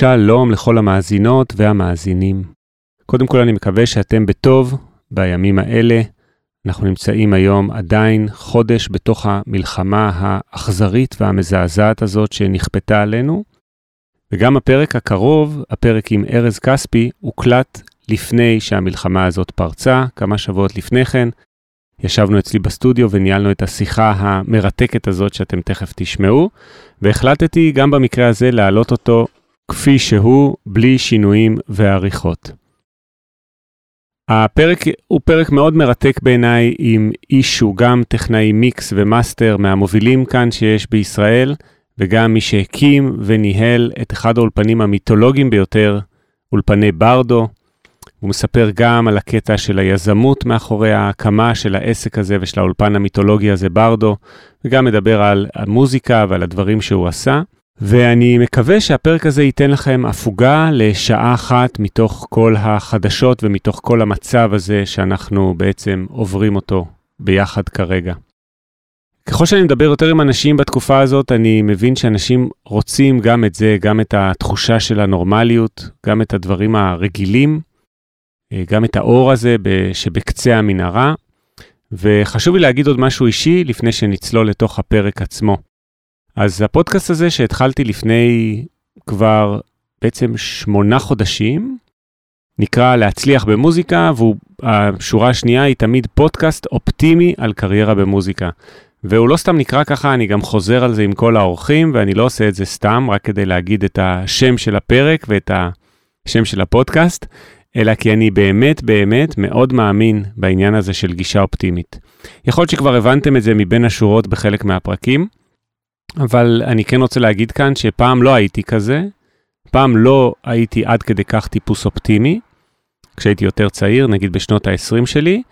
שלום לכל המאזינות והמאזינים. קודם כל אני מקווה שאתם בטוב בימים האלה. אנחנו נמצאים היום עדיין חודש בתוך המלחמה האכזרית והמזעזעת הזאת שנכפתה עלינו. וגם הפרק הקרוב, הפרק עם ארז כספי, הוקלט לפני שהמלחמה הזאת פרצה, כמה שבועות לפני כן. ישבנו אצלי בסטודיו וניהלנו את השיחה המרתקת הזאת שאתם תכף תשמעו, והחלטתי גם במקרה הזה להעלות אותו כפי שהוא, בלי שינויים ועריכות. הפרק הוא פרק מאוד מרתק בעיניי עם איש שהוא גם טכנאי mix ו master מהמובילים כאן שיש בישראל, וגם מי שהקים וניהל את אחד האולפנים המיתולוגיים ביותר, אולפני ברדו. הוא מספר גם על הקטע של היזמות מאחורי ההקמה של העסק הזה ושל האולפן המיתולוגי הזה ברדו, וגם מדבר על המוזיקה ועל הדברים שהוא עשה. ואני מקווה שהפרק הזה ייתן לכם הפוגה לשעה אחת מתוך כל החדשות ומתוך כל המצב הזה שאנחנו בעצם עוברים אותו ביחד כרגע. ככל שאני מדבר יותר עם אנשים בתקופה הזאת, אני מבין שאנשים רוצים גם את זה, גם את התחושה של הנורמליות, גם את הדברים הרגילים, גם את האור הזה שבקצה המנהרה. וחשוב לי להגיד עוד משהו אישי לפני שנצלול לתוך הפרק עצמו. אז הפודקאסט הזה שהתחלתי לפני כבר בעצם שמונה חודשים, נקרא להצליח במוזיקה, והשורה השנייה היא תמיד פודקאסט אופטימי על קריירה במוזיקה. והוא לא סתם נקרא ככה, אני גם חוזר על זה עם כל האורחים, ואני לא עושה את זה סתם, רק כדי להגיד את השם של הפרק ואת השם של הפודקאסט, אלא כי אני באמת באמת מאוד מאמין בעניין הזה של גישה אופטימית. יכול להיות שכבר הבנתם את זה מבין השורות בחלק מהפרקים, אבל אני כן רוצה להגיד כאן שפעם לא הייתי כזה, פעם לא הייתי עד כדי כך טיפוס אופטימי, כשהייתי יותר צעיר, נגיד בשנות ה-20 שלי.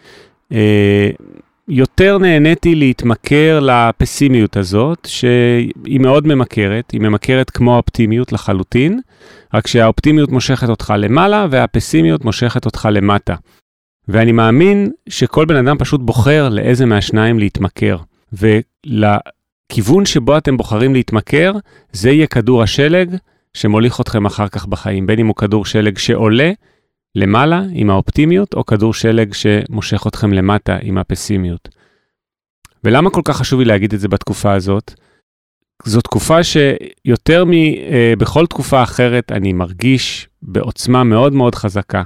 אה, יותר נהניתי להתמכר לפסימיות הזאת, שהיא מאוד ממכרת, היא ממכרת כמו האופטימיות לחלוטין, רק שהאופטימיות מושכת אותך למעלה והפסימיות מושכת אותך למטה. ואני מאמין שכל בן אדם פשוט בוחר לאיזה מהשניים להתמכר. ולכיוון שבו אתם בוחרים להתמכר, זה יהיה כדור השלג שמוליך אתכם אחר כך בחיים, בין אם הוא כדור שלג שעולה למעלה עם האופטימיות, או כדור שלג שמושך אתכם למטה עם הפסימיות. ולמה כל כך חשוב לי להגיד את זה בתקופה הזאת? זו תקופה שיותר מבכל אה, תקופה אחרת אני מרגיש בעוצמה מאוד מאוד חזקה,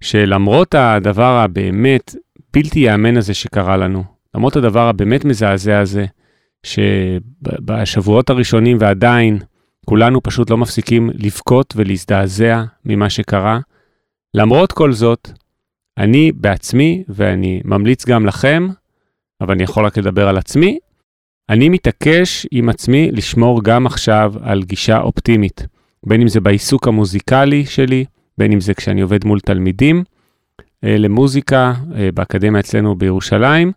שלמרות הדבר הבאמת בלתי ייאמן הזה שקרה לנו, למרות הדבר הבאמת מזעזע הזה, שבשבועות הראשונים ועדיין כולנו פשוט לא מפסיקים לבכות ולהזדעזע ממה שקרה, למרות כל זאת, אני בעצמי, ואני ממליץ גם לכם, אבל אני יכול רק לדבר על עצמי, אני מתעקש עם עצמי לשמור גם עכשיו על גישה אופטימית, בין אם זה בעיסוק המוזיקלי שלי, בין אם זה כשאני עובד מול תלמידים אה, למוזיקה אה, באקדמיה אצלנו בירושלים,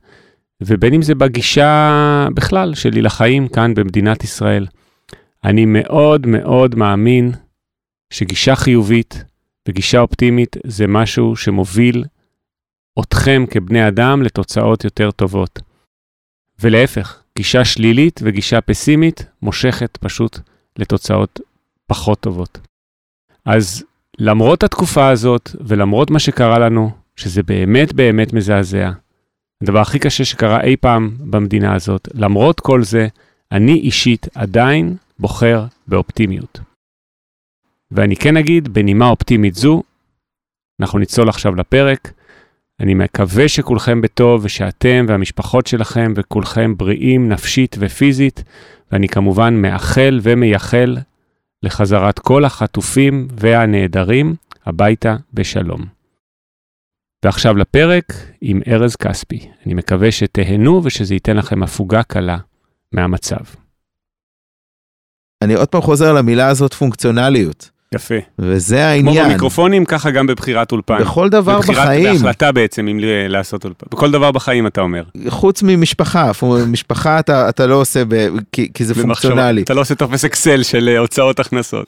ובין אם זה בגישה בכלל שלי לחיים כאן במדינת ישראל. אני מאוד מאוד מאמין שגישה חיובית וגישה אופטימית זה משהו שמוביל אתכם כבני אדם לתוצאות יותר טובות. ולהפך, גישה שלילית וגישה פסימית מושכת פשוט לתוצאות פחות טובות. אז למרות התקופה הזאת ולמרות מה שקרה לנו, שזה באמת באמת מזעזע, הדבר הכי קשה שקרה אי פעם במדינה הזאת, למרות כל זה, אני אישית עדיין בוחר באופטימיות. ואני כן אגיד, בנימה אופטימית זו, אנחנו נצלול עכשיו לפרק. אני מקווה שכולכם בטוב ושאתם והמשפחות שלכם וכולכם בריאים נפשית ופיזית, ואני כמובן מאחל ומייחל לחזרת כל החטופים והנעדרים הביתה בשלום. ועכשיו לפרק עם ארז כספי. אני מקווה שתהנו ושזה ייתן לכם הפוגה קלה מהמצב. אני עוד פעם חוזר על המילה הזאת פונקציונליות. יפה. וזה העניין. כמו במיקרופונים, ככה גם בבחירת אולפן. בכל דבר בבחירת, בחיים. בהחלטה בעצם, אם לעשות אולפן. בכל דבר בחיים אתה אומר. חוץ ממשפחה, משפחה אתה, אתה לא עושה, ב, כי, כי זה במחשב, פונקציונלי. אתה לא עושה טופס אקסל של אה, הוצאות הכנסות.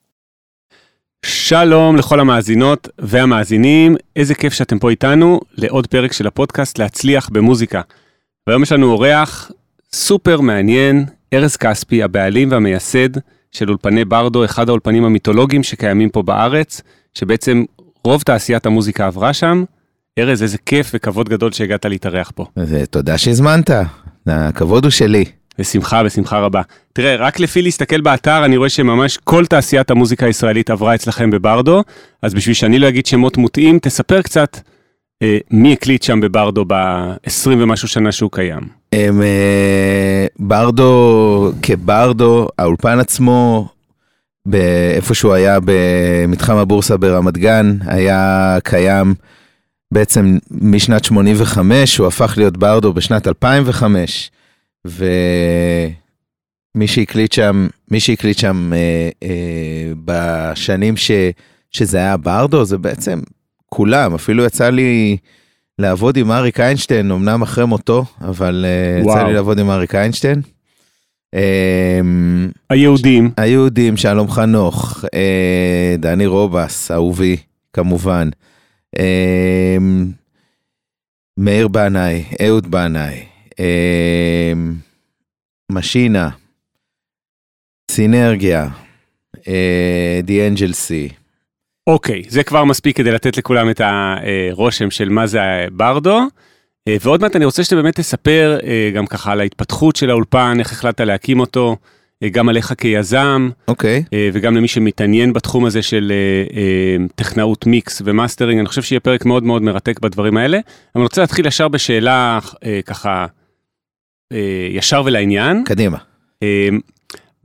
שלום לכל המאזינות והמאזינים, איזה כיף שאתם פה איתנו לעוד פרק של הפודקאסט להצליח במוזיקה. והיום יש לנו אורח סופר מעניין, ארז כספי, הבעלים והמייסד של אולפני ברדו, אחד האולפנים המיתולוגיים שקיימים פה בארץ, שבעצם רוב תעשיית המוזיקה עברה שם. ארז, איזה כיף וכבוד גדול שהגעת להתארח פה. ותודה שהזמנת, הכבוד הוא שלי. בשמחה, בשמחה רבה. תראה, רק לפי להסתכל באתר, אני רואה שממש כל תעשיית המוזיקה הישראלית עברה אצלכם בברדו, אז בשביל שאני לא אגיד שמות מוטעים, תספר קצת אה, מי הקליט שם בברדו ב-20 ומשהו שנה שהוא קיים. הם, אה, ברדו כברדו, האולפן עצמו, איפה שהוא היה במתחם הבורסה ברמת גן, היה קיים בעצם משנת 85, הוא הפך להיות ברדו בשנת 2005. ומי שהקליט שם, מי שהקליט שם אה, אה, בשנים ש, שזה היה ברדו, זה בעצם כולם, אפילו יצא לי לעבוד עם אריק איינשטיין, אמנם אחרי מותו, אבל אה, יצא לי לעבוד עם אריק איינשטיין. אה, היהודים. היהודים, שלום חנוך, אה, דני רובס, אהובי, כמובן. אה, מאיר בנאי, אהוד בנאי, משינה, סינרגיה, די סי. אוקיי, זה כבר מספיק כדי לתת לכולם את הרושם של מה זה ברדו. אה, ועוד מעט אני רוצה שאתה באמת תספר אה, גם ככה על ההתפתחות של האולפן, איך החלטת להקים אותו, אה, גם עליך כיזם, אוקיי. וגם למי שמתעניין בתחום הזה של טכנאות mix ו mastering, אני חושב שיהיה פרק מאוד מאוד מרתק בדברים האלה. אני רוצה להתחיל ישר בשאלה ככה אה, ישר ולעניין. קדימה. אה,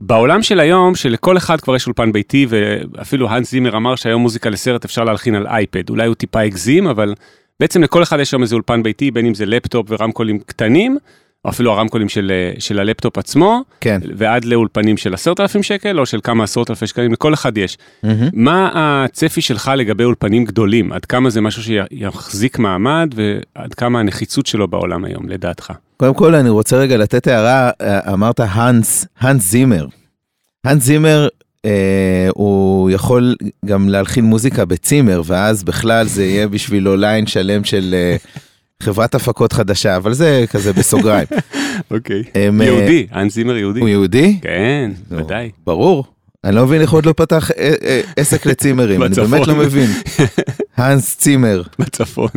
בעולם של היום, שלכל אחד כבר יש אולפן ביתי, ואפילו האנס זימר אמר שהיום מוזיקה לסרט אפשר להלחין על אייפד. אולי הוא טיפה הגזים, אבל בעצם לכל אחד יש שם איזה אולפן ביתי, בין אם זה לפטופ ורמקולים קטנים, או אפילו הרמקולים של, של הלפטופ עצמו, כן. ועד לאולפנים של עשרת אלפים שקל, או של כמה עשרות אלפי שקלים, לכל אחד יש. Mm-hmm. מה הצפי שלך לגבי אולפנים גדולים? עד כמה זה משהו שיחזיק מעמד, ועד כמה הנחיצות שלו בעולם היום, לדעתך? קודם כל אני רוצה רגע לתת הערה, אמרת האנס, האנס זימר. האנס זימר אה, הוא יכול גם להלחין מוזיקה בצימר, ואז בכלל זה יהיה בשבילו ליין שלם של אה, חברת הפקות חדשה, אבל זה כזה בסוגריים. אוקיי. אה, יהודי, האנס זימר יהודי. הוא יהודי? כן, ודאי. ברור. אני לא מבין איך עוד לא פתח אה, אה, עסק לצימרים, אני באמת לא מבין. האנס צימר. בצפון.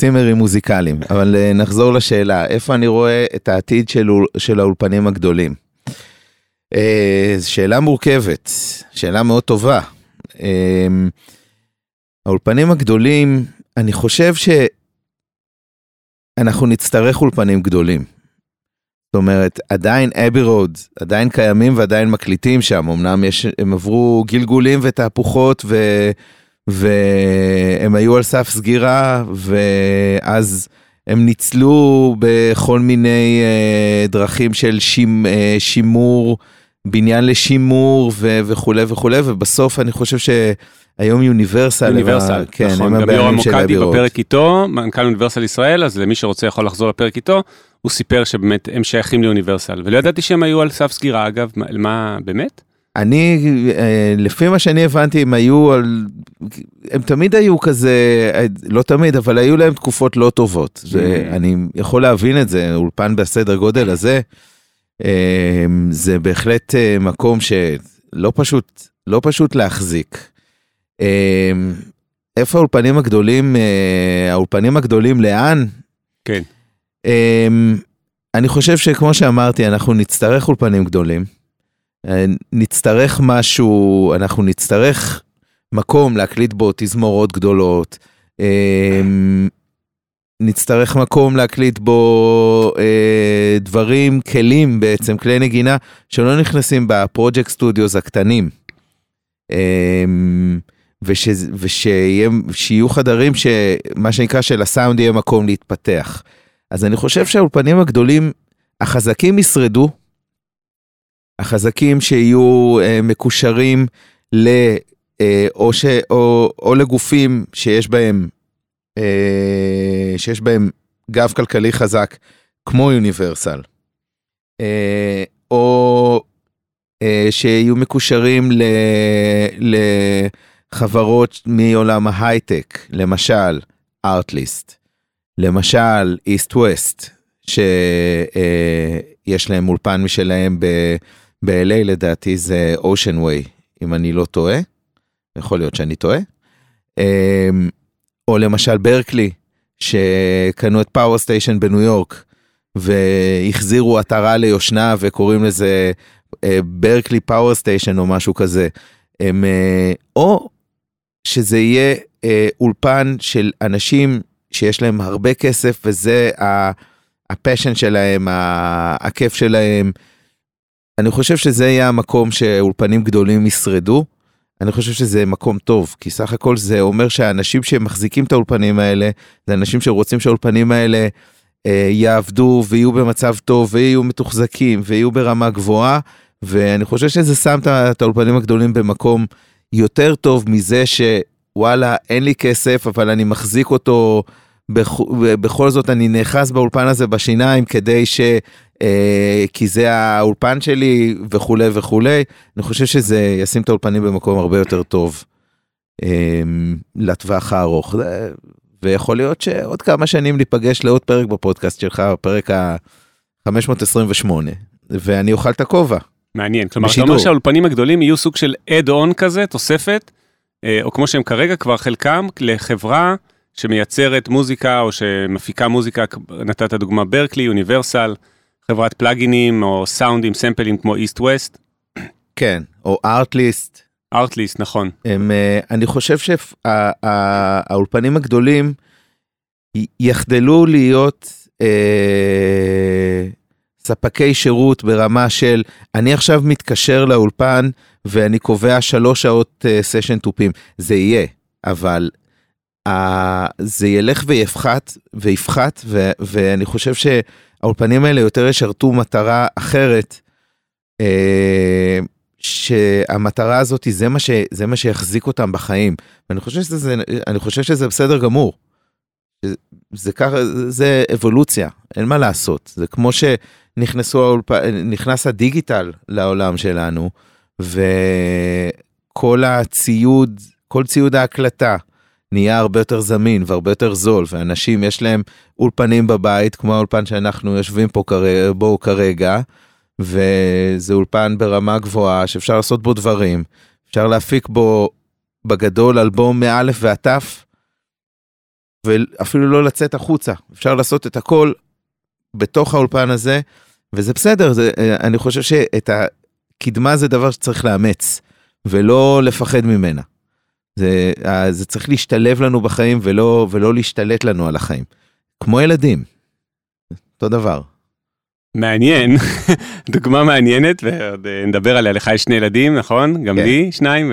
צימרים מוזיקליים, אבל uh, נחזור לשאלה, איפה אני רואה את העתיד של, של האולפנים הגדולים? Uh, שאלה מורכבת, שאלה מאוד טובה. Uh, האולפנים הגדולים, אני חושב שאנחנו נצטרך אולפנים גדולים. זאת אומרת, עדיין אבי רוד, עדיין קיימים ועדיין מקליטים שם, אמנם יש, הם עברו גלגולים ותהפוכות ו... והם היו על סף סגירה, ואז הם ניצלו בכל מיני uh, דרכים של שימ, uh, שימור, בניין לשימור ו- וכולי וכולי, ובסוף אני חושב שהיום יוניברסל, יוניברסל, כן, נכון, גם יורם מוקדי בפרק איתו, מנכ"ל אוניברסל ישראל, אז למי שרוצה יכול לחזור לפרק איתו, הוא סיפר שבאמת הם שייכים לאוניברסל, ולא ידעתי שהם היו על סף סגירה, אגב, מה באמת? אני, אה, לפי מה שאני הבנתי, הם היו על... הם תמיד היו כזה, לא תמיד, אבל היו להם תקופות לא טובות. זה, mm. אני יכול להבין את זה, אולפן בסדר גודל הזה, אה, זה בהחלט אה, מקום שלא פשוט, לא פשוט להחזיק. איפה האולפנים הגדולים, האולפנים הגדולים לאן? כן. אני חושב שכמו שאמרתי, אנחנו נצטרך אולפנים גדולים. אה, נצטרך משהו, אנחנו נצטרך מקום להקליט בו תזמורות גדולות, אה, נצטרך מקום להקליט בו אה, דברים, כלים בעצם, כלי נגינה, שלא נכנסים בפרויקט סטודיוס הקטנים. וש, ושיהיו חדרים שמה שנקרא שלסאונד יהיה מקום להתפתח. אז אני חושב שהאולפנים הגדולים, החזקים ישרדו, החזקים שיהיו אה, מקושרים ל... אה, או, ש, או, או לגופים שיש בהם, אה, שיש בהם גב כלכלי חזק, כמו יוניברסל, אה, או אה, שיהיו מקושרים ל, לחברות מעולם ההייטק, למשל Artlist, למשל EastWest, שיש להם אולפן משלהם ב-LA לדעתי זה Ocean Way, אם אני לא טועה, יכול להיות שאני טועה. אמ, או למשל Berklee, שקנו את Power Station בניו יורק, והחזירו עטרה ליושנה וקוראים לזה Berklee Power Station או משהו כזה. הם, אה, או שזה יהיה אה, אולפן של אנשים שיש להם הרבה כסף וזה הפשן שלהם, הכיף שלהם. אני חושב שזה יהיה המקום שאולפנים גדולים ישרדו. אני חושב שזה מקום טוב, כי סך הכל זה אומר שהאנשים שמחזיקים את האולפנים האלה, זה אנשים שרוצים שהאולפנים האלה אה, יעבדו ויהיו במצב טוב ויהיו מתוחזקים ויהיו ברמה גבוהה, ואני חושב שזה שם את האולפנים הגדולים במקום יותר טוב מזה שוואלה, אין לי כסף, אבל אני מחזיק אותו, בכל זאת אני נאחז באולפן הזה בשיניים כדי ש... כי זה האולפן שלי וכולי וכולי. אני חושב שזה ישים את האולפנים במקום הרבה יותר טוב אה, לטווח הארוך. ויכול להיות שעוד כמה שנים ניפגש לעוד פרק בפודקאסט שלך, פרק ה-528, ואני אוכל את הכובע. מעניין, כלומר אתה אומר שהאולפנים הגדולים יהיו סוג של add-on כזה, תוספת, אה, או כמו שהם כרגע כבר חלקם, לחברה שמייצרת מוזיקה או שמפיקה מוזיקה, נתת דוגמה ברקלי, יוניברסל, חברת פלאגינים או סאונדים, סמפלים כמו איסט ווסט. כן, או ארטליסט. ארטליסט, נכון. הם, אה, אני חושב שהאולפנים הגדולים יחדלו להיות אה, ספקי שירות ברמה של אני עכשיו מתקשר לאולפן ואני קובע שלוש שעות סשן אה, תופים. זה יהיה, אבל אה, זה ילך ויפחת ויפחת ו, ואני חושב שהאולפנים האלה יותר ישרתו מטרה אחרת. אה, שהמטרה הזאת זה מה, ש, זה מה שיחזיק אותם בחיים. ואני חושב שזה, אני חושב שזה בסדר גמור. זה ככה, זה אבולוציה, אין מה לעשות. זה כמו שנכנסו האולפ... נכנס הדיגיטל לעולם שלנו, וכל הציוד, כל ציוד ההקלטה נהיה הרבה יותר זמין והרבה יותר זול, ואנשים יש להם אולפנים בבית, כמו האולפן שאנחנו יושבים פה כרגע, בו כרגע, וזה אולפן ברמה גבוהה שאפשר לעשות בו דברים, אפשר להפיק בו בגדול אלבום מאלף ועד תף, ואפילו לא לצאת החוצה, אפשר לעשות את הכל בתוך האולפן הזה, וזה בסדר, זה, אני חושב שאת הקדמה זה דבר שצריך לאמץ, ולא לפחד ממנה. זה, זה צריך להשתלב לנו בחיים ולא, ולא להשתלט לנו על החיים. כמו ילדים, אותו דבר. מעניין, דוגמה מעניינת, ועוד אה, נדבר עליה, לך יש שני ילדים, נכון? גם כן. לי שניים,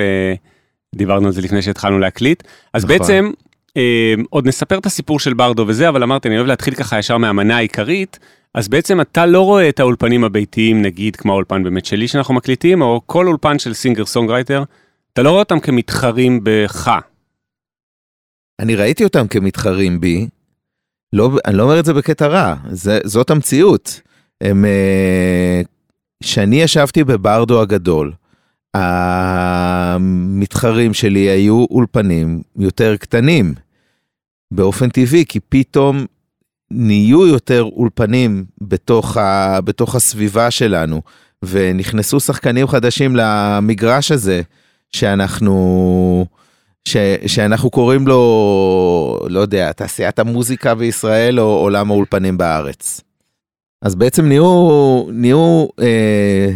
ודיברנו על זה לפני שהתחלנו להקליט. אז נכון. בעצם, אה, עוד נספר את הסיפור של ברדו וזה, אבל אמרתי, אני אוהב להתחיל ככה ישר מהמנה העיקרית, אז בעצם אתה לא רואה את האולפנים הביתיים, נגיד, כמו האולפן באמת שלי שאנחנו מקליטים, או כל אולפן של singer songwriter, אתה לא רואה אותם כמתחרים בך. אני ראיתי אותם כמתחרים בי, לא, אני לא אומר את זה בקטע רע, זה, זאת המציאות. הם, כשאני אה, ישבתי בברדו הגדול, המתחרים שלי היו אולפנים יותר קטנים, באופן טבעי, כי פתאום נהיו יותר אולפנים בתוך, ה, בתוך הסביבה שלנו, ונכנסו שחקנים חדשים למגרש הזה, שאנחנו, ש, שאנחנו קוראים לו, לא יודע, תעשיית המוזיקה בישראל או עולם האולפנים בארץ. אז בעצם נהיו, נהיו אה,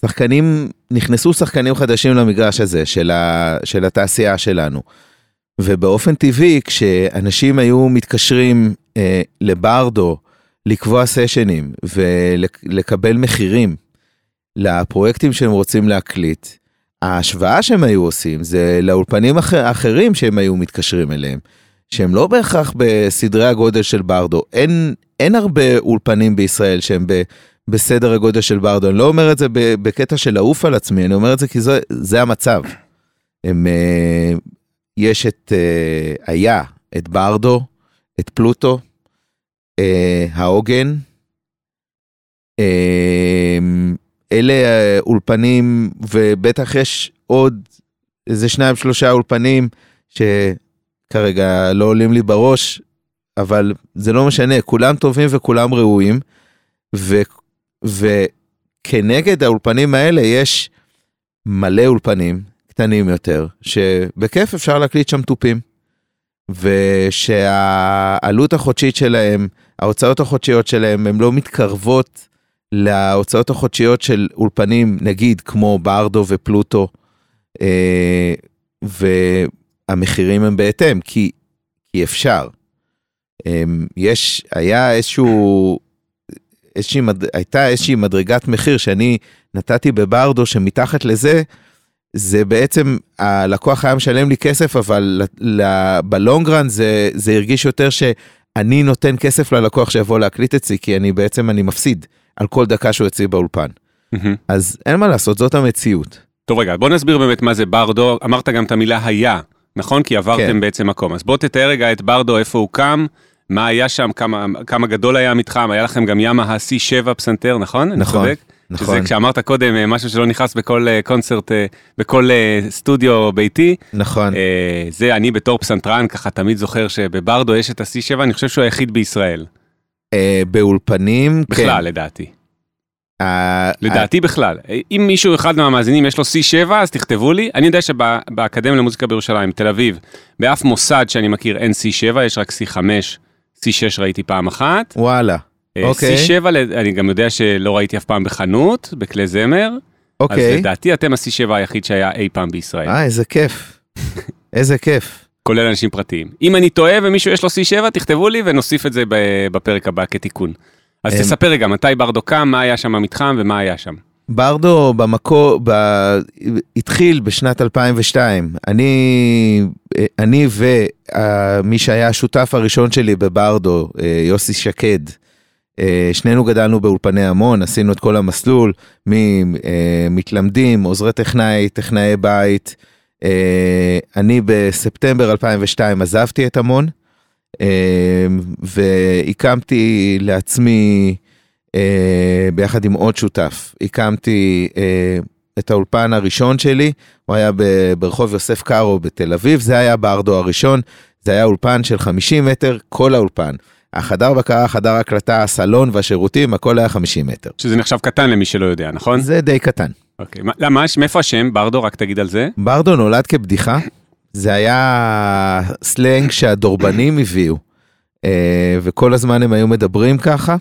שחקנים, נכנסו שחקנים חדשים למגרש הזה של, ה, של התעשייה שלנו. ובאופן טבעי, כשאנשים היו מתקשרים אה, לברדו לקבוע סשנים ולקבל מחירים לפרויקטים שהם רוצים להקליט, ההשוואה שהם היו עושים זה לאולפנים אחר, אחרים שהם היו מתקשרים אליהם, שהם לא בהכרח בסדרי הגודל של ברדו. אין, אין הרבה אולפנים בישראל שהם ב, בסדר הגודל של ברדו. אני לא אומר את זה בקטע של לעוף על עצמי, אני אומר את זה כי זה, זה המצב. הם, אה, יש את, אה, היה את ברדו, את פלוטו, אה, העוגן, אלה אולפנים, ובטח יש עוד איזה שניים שלושה אולפנים שכרגע לא עולים לי בראש, אבל זה לא משנה, כולם טובים וכולם ראויים, ו, וכנגד האולפנים האלה יש מלא אולפנים קטנים יותר, שבכיף אפשר להקליט שם תופים. ושהעלות החודשית שלהם, ההוצאות החודשיות שלהם, הן לא מתקרבות להוצאות החודשיות של אולפנים, נגיד כמו ברדו ופלוטו, אה, והמחירים הם בהתאם, כי, כי אפשר. אה, יש, היה איזשהו, איזושהי, הייתה איזושהי מדרגת מחיר שאני נתתי בברדו, שמתחת לזה, זה בעצם, הלקוח היה משלם לי כסף, אבל בלונגרן זה, זה הרגיש יותר שאני נותן כסף ללקוח שיבוא להקליט אצלי, כי אני בעצם, אני מפסיד על כל דקה שהוא אצלי באולפן. אז אין מה לעשות, זאת המציאות. טוב רגע, בוא נסביר באמת מה זה ברדו, אמרת גם את המילה היה, נכון? כי עברתם כן. בעצם מקום. אז בוא תתאר רגע את ברדו, איפה הוא קם, מה היה שם, כמה, כמה גדול היה המתחם, היה לכם גם ימה ה-C7 פסנתר, נכון? נכון. אני נכון. שזה כשאמרת קודם אה, משהו שלא נכנס בכל אה, קונצרט, אה, בכל סטודיו ביתי. נכון. זה אני בתור פסנתרן ככה תמיד זוכר שבברדו יש את ה-C7, אני חושב שהוא היחיד בישראל. באולפנים, כן. בכלל, לדעתי. לדעתי בכלל. אם מישהו אחד מהמאזינים יש לו C7 אז תכתבו לי. אני יודע שבאקדמיה למוזיקה בירושלים, תל אביב, באף מוסד שאני מכיר אין C7, יש רק C5, C6 ראיתי פעם אחת. וואלה. אוקיי. C7, אני גם יודע שלא ראיתי אף פעם בחנות, בכלי זמר. אוקיי. אז לדעתי אתם ה-C7 היחיד שהיה אי פעם בישראל. אה, איזה כיף. איזה כיף. כולל אנשים פרטיים. אם אני טועה ומישהו יש לו C7, תכתבו לי ונוסיף את זה בפרק הבא כתיקון. אז אמ- תספר רגע, מתי ברדו קם, מה היה שם המתחם ומה היה שם. ברדו במקור, ב... התחיל בשנת 2002. אני, אני ומי שהיה השותף הראשון שלי בברדו, אה, יוסי שקד, אה, שנינו גדלנו באולפני המון, עשינו את כל המסלול, ממתלמדים, עוזרי טכנאי, טכנאי בית. אה, אני בספטמבר 2002 עזבתי את המון, אה, והקמתי לעצמי, ביחד עם עוד שותף, הקמתי את האולפן הראשון שלי, הוא היה ברחוב יוסף קארו בתל אביב, זה היה ברדו הראשון, זה היה אולפן של 50 מטר, כל האולפן. החדר בקרה, החדר הקלטה, הסלון והשירותים, הכל היה 50 מטר. שזה נחשב קטן למי שלא יודע, נכון? זה די קטן. אוקיי, למה, מאיפה השם? ברדו, רק תגיד על זה. ברדו נולד כבדיחה, זה היה סלנג שהדורבנים הביאו, אה, וכל הזמן הם היו מדברים ככה.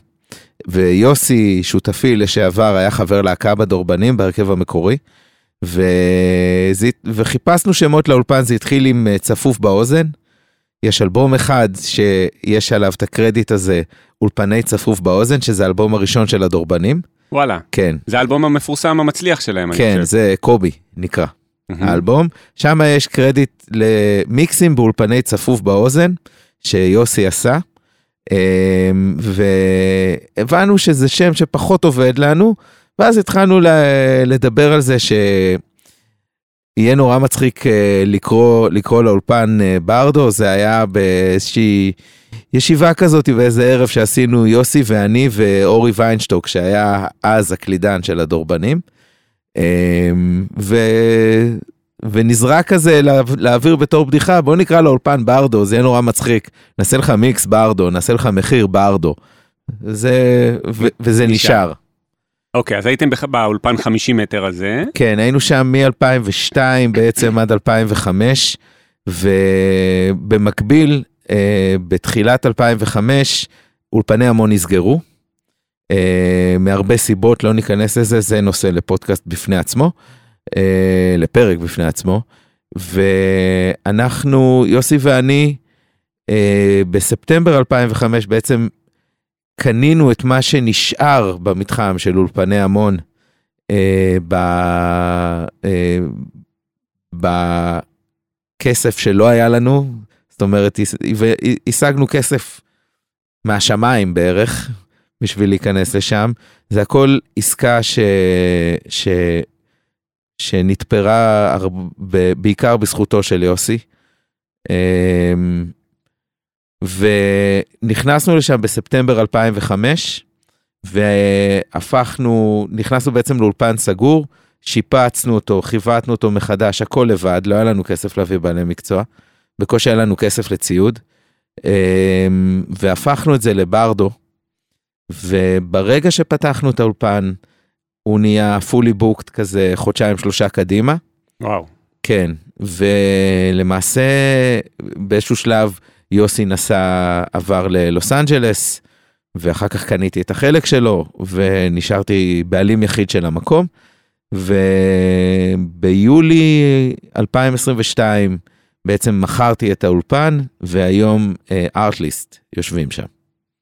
ויוסי, שותפי לשעבר, היה חבר להקה בדורבנים בהרכב המקורי. וזה, וחיפשנו שמות לאולפן, זה התחיל עם אה, צפוף באוזן. יש אלבום אחד שיש עליו את הקרדיט הזה, אולפני צפוף באוזן, שזה האלבום הראשון של הדורבנים. וואלה. כן. זה האלבום המפורסם המצליח שלהם, כן, אני חושב. זה קובי, נקרא. Mm-hmm. האלבום. שם יש קרדיט למיקסים באולפני צפוף באוזן, שיוסי עשה. אמ, והבנו שזה שם שפחות עובד לנו, ואז התחלנו לדבר על זה ש... יהיה נורא מצחיק אה, לקרוא, לקרוא לאולפן אה, ברדו, זה היה באיזושהי ישיבה כזאת באיזה ערב שעשינו יוסי ואני ואורי ויינשטוק, שהיה אז הקלידן של הדורבנים. אמ, ו... ונזרק כזה להעביר בתור בדיחה, בוא נקרא לאולפן ברדו, זה יהיה נורא מצחיק. נעשה לך מיקס ברדו, נעשה לך מחיר ברדו. זה, ו... וזה נשאר. אוקיי, אז הייתם באולפן 50 מטר הזה. כן, היינו שם מ-2002 בעצם עד 2005, ובמקביל, בתחילת 2005, אולפני המון נסגרו. אה, מהרבה סיבות, לא ניכנס לזה, זה נושא לפודקאסט בפני עצמו, אה, לפרק בפני עצמו. ואנחנו, יוסי ואני, אה, בספטמבר 2005 בעצם קנינו את מה שנשאר במתחם של אולפני המון אה, ב, אה, בכסף שלא היה לנו, זאת אומרת, השגנו כסף מהשמיים בערך בשביל להיכנס לשם. זה הכל עסקה ש... ש... שנתפרה הר... בעיקר בזכותו של יוסי. אמ, ונכנסנו לשם בספטמבר 2005, והפכנו, נכנסנו בעצם לאולפן סגור, שיפצנו אותו, חיוותנו אותו מחדש, הכל לבד, לא היה לנו כסף להביא בעלי מקצוע, בקושי היה לנו כסף לציוד, אמ, והפכנו את זה לברדו, וברגע שפתחנו את האולפן, הוא נהיה fully booked כזה חודשיים שלושה קדימה. וואו. כן, ולמעשה באיזשהו שלב יוסי נסע, עבר ללוס אנג'לס, ואחר כך קניתי את החלק שלו, ונשארתי בעלים יחיד של המקום. וביולי 2022 בעצם מכרתי את האולפן, והיום ארטליסט uh, יושבים שם.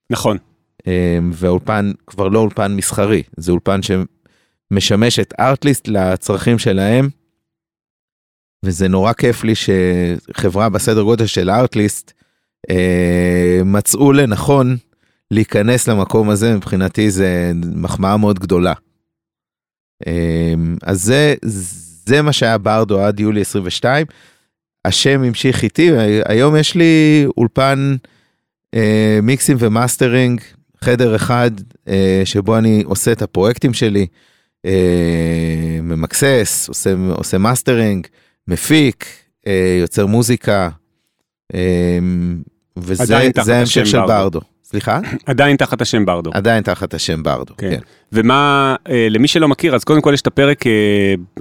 נכון. Um, והאולפן כבר לא אולפן מסחרי, זה אולפן שמשמש את ארטליסט לצרכים שלהם. וזה נורא כיף לי שחברה בסדר גודל של Artlist אה, מצאו לנכון להיכנס למקום הזה, מבחינתי זה מחמאה מאוד גדולה. אה, אז זה, זה מה שהיה ברדו עד יולי 22. השם המשיך איתי, היום יש לי אולפן אה, מיקסים ומאסטרינג, חדר אחד אה, שבו אני עושה את הפרויקטים שלי, אה, ממקסס, עושה, עושה מאסטרינג, מפיק, אה, יוצר מוזיקה, אה, וזה ההמשך של ברדו. סליחה? עדיין תחת השם ברדו. עדיין תחת השם ברדו, כן. כן. ומה, אה, למי שלא מכיר, אז קודם כל יש את הפרק, אה,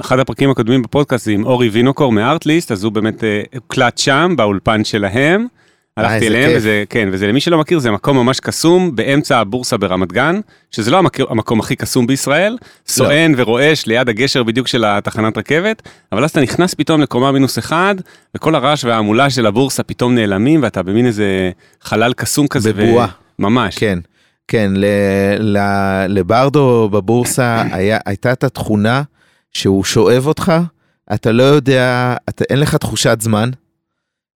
אחד הפרקים הקודמים בפודקאסט עם אורי וינוקור מ Artlist, אז הוא באמת אה, הוקלט שם, באולפן שלהם. הלכתי אליהם, וזה, כן, וזה למי שלא מכיר, זה מקום ממש קסום באמצע הבורסה ברמת גן, שזה לא המקום, המקום הכי קסום בישראל, סואן לא. ורועש ליד הגשר בדיוק של התחנת רכבת, אבל אז אתה נכנס פתאום לקומה מינוס אחד, וכל הרעש וההמולה של הבורסה פתאום נעלמים, ואתה במין איזה חלל קסום כזה. בבועה. ו... ממש. כן, כן, ל, ל, לברדו בבורסה היה, הייתה את התכונה שהוא שואב אותך, אתה לא יודע, אתה, אין לך תחושת זמן.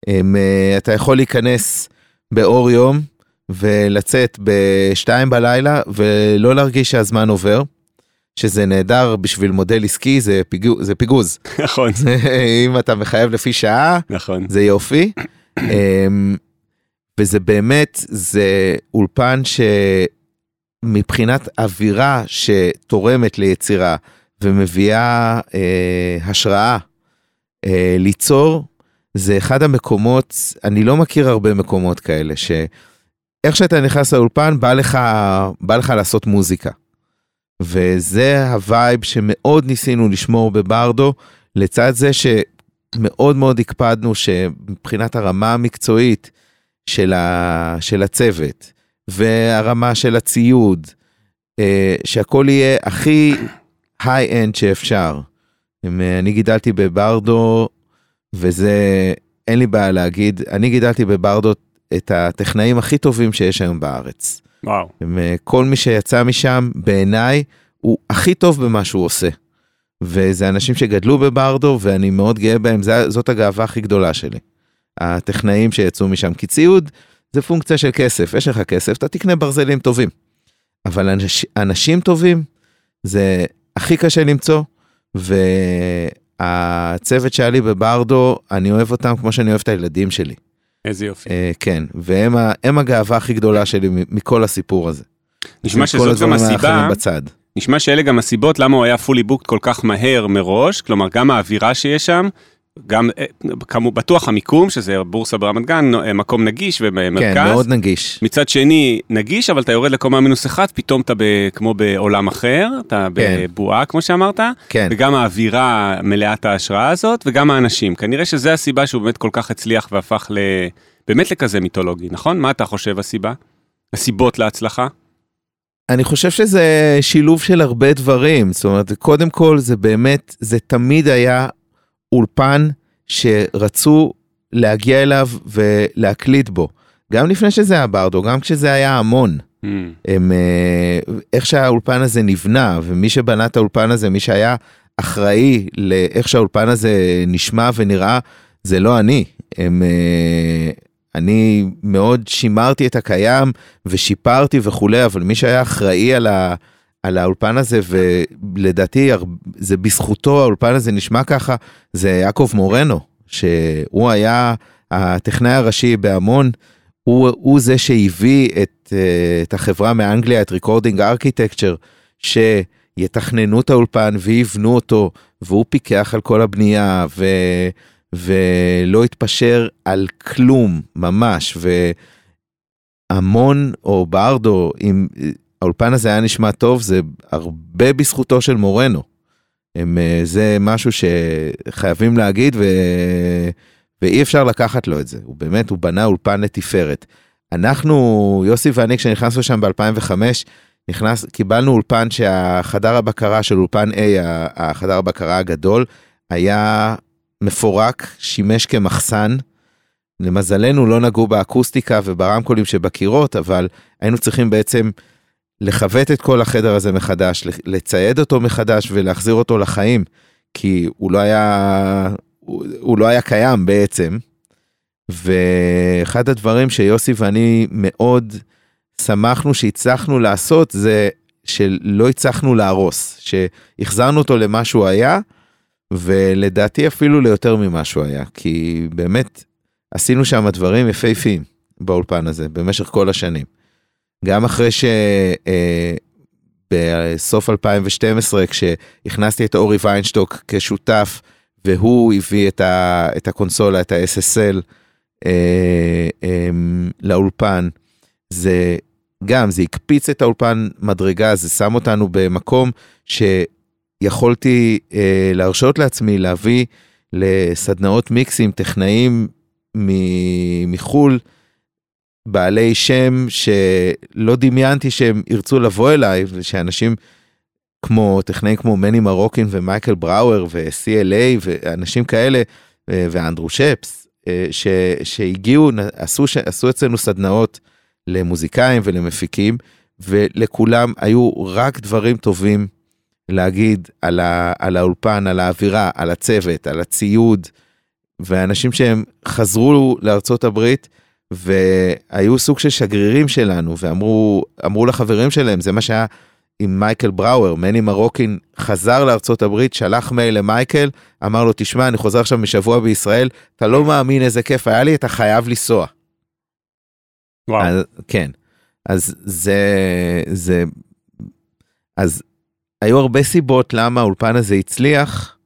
הם, אה, אתה יכול להיכנס באור יום ולצאת בשתיים בלילה ולא להרגיש שהזמן עובר, שזה נהדר בשביל מודל עסקי, זה, פיגו, זה פיגוז. נכון. אם אתה מחייב לפי שעה, נכון. זה יופי. אמ, וזה באמת, זה אולפן שמבחינת אווירה שתורמת ליצירה ומביאה אה, השראה אה, ליצור, זה אחד המקומות, אני לא מכיר הרבה מקומות כאלה, שאיך שאתה נכנס לאולפן, בא לך, בא לך לעשות מוזיקה. וזה ה vibe שמאוד ניסינו לשמור בברדו, לצד זה שמאוד מאוד הקפדנו שמבחינת הרמה המקצועית של, ה, של הצוות, והרמה של הציוד, אה, שהכל יהיה הכי היי-אנד שאפשר. אני גידלתי בברדו וזה, אין לי בעיה להגיד, אני גידלתי בברדות את הטכנאים הכי טובים שיש היום בארץ. וואו. אה, כל מי שיצא משם, בעיניי, הוא הכי טוב במה שהוא עושה. וזה אנשים שגדלו בברדו, ואני מאוד גאה בהם, זאת הגאווה הכי גדולה שלי. הטכנאים שיצאו משם, כי ציוד זה פונקציה של כסף, יש לך כסף, אתה תקנה ברזלים טובים. אבל אנש, אנשים טובים, זה הכי קשה למצוא, ו... הצוות שהיה לי בברדו, אני אוהב אותם כמו שאני אוהב את הילדים שלי. איזה יופי. Uh, כן, והם הגאווה הכי גדולה שלי מכל הסיפור הזה. נשמע שזאת גם הסיבה, נשמע שאלה גם הסיבות למה הוא היה פולי בוקט כל כך מהר מראש, כלומר גם האווירה שיש שם, גם אה, כמו בטוח המיקום שזה בורסה ברמת גן אה, מקום נגיש ומרכז. כן מאוד נגיש. מצד שני נגיש אבל אתה יורד לקומה מינוס אחת פתאום אתה ב, כמו בעולם אחר אתה כן. בבועה כמו שאמרת. כן. וגם האווירה מלאת ההשראה הזאת וגם האנשים כנראה שזה הסיבה שהוא באמת כל כך הצליח והפך ל... באמת לכזה מיתולוגי נכון מה אתה חושב הסיבה? הסיבות להצלחה? אני חושב שזה שילוב של הרבה דברים זאת אומרת קודם כל זה באמת זה תמיד היה אולפן שרצו להגיע אליו ולהקליט בו. גם לפני שזה היה ברדו, גם כשזה היה המון. Mm. הם, אה, איך שהאולפן הזה נבנה, ומי שבנה את האולפן הזה, מי שהיה אחראי לאיך שהאולפן הזה נשמע ונראה, זה לא אני. הם, אה, אני מאוד שימרתי את הקיים ושיפרתי וכולי, אבל מי שהיה אחראי על, ה, על האולפן הזה, ולדעתי זה בזכותו האולפן הזה נשמע ככה, זה יעקב מורנו, שהוא היה הטכנאי הראשי בהמון. הוא, הוא זה שהביא את, אה, את החברה מאנגליה, את Recording Architecture, שיתכננו את האולפן ויבנו אותו, והוא פיקח על כל הבנייה, ו, ולא התפשר על כלום, ממש, והמון, או ברדו, אם האולפן הזה היה נשמע טוב, זה הרבה בזכותו של מורנו. הם, אה, זה משהו שחייבים להגיד, ו... ואי אפשר לקחת לו את זה, הוא באמת, הוא בנה אולפן לתפארת. אנחנו, יוסי ואני, כשנכנסנו שם ב-2005, נכנס, קיבלנו אולפן שהחדר הבקרה של אולפן A, החדר הבקרה הגדול, היה מפורק, שימש כמחסן. למזלנו לא נגעו באקוסטיקה וברמקולים שבקירות, אבל היינו צריכים בעצם לכבט את כל החדר הזה מחדש, לצייד אותו מחדש ולהחזיר אותו לחיים, כי הוא לא היה, הוא, הוא לא היה קיים בעצם. ואחד הדברים שיוסי ואני מאוד שמחנו שהצלחנו לעשות זה שלא הצלחנו להרוס, שהחזרנו אותו למה שהוא היה, ולדעתי אפילו ליותר ממה שהוא היה, כי באמת עשינו שם דברים יפהפיים באולפן הזה במשך כל השנים. גם אחרי ש... אה, בסוף 2012 כשהכנסתי את אורי ויינשטוק כשותף והוא הביא את, ה, את הקונסולה, את ה-SSL אה, אה, לאולפן, זה גם, זה הקפיץ את האולפן מדרגה, זה שם אותנו במקום שיכולתי אה, להרשות לעצמי להביא לסדנאות מיקסים, טכנאים מחו"ל, בעלי שם שלא דמיינתי שהם ירצו לבוא אליי, ושאנשים כמו טכנאים כמו מני מרוקין ומייקל בראואר ו-CLA ואנשים כאלה ואנדרו שפס ש, שהגיעו עשו, עשו אצלנו סדנאות למוזיקאים ולמפיקים ולכולם היו רק דברים טובים להגיד על, ה, על האולפן על האווירה על הצוות על הציוד ואנשים שהם חזרו לארצות הברית והיו סוג של שגרירים שלנו ואמרו אמרו לחברים שלהם זה מה שהיה עם מייקל בראואר, מני מרוקין חזר לארצות הברית, שלח מייל למייקל, אמר לו, תשמע, אני חוזר עכשיו משבוע בישראל, אתה לא מאמין איזה כיף היה לי, אתה חייב לנסוע. וואו. אז, כן, אז זה, זה, אז היו הרבה סיבות למה האולפן הזה הצליח.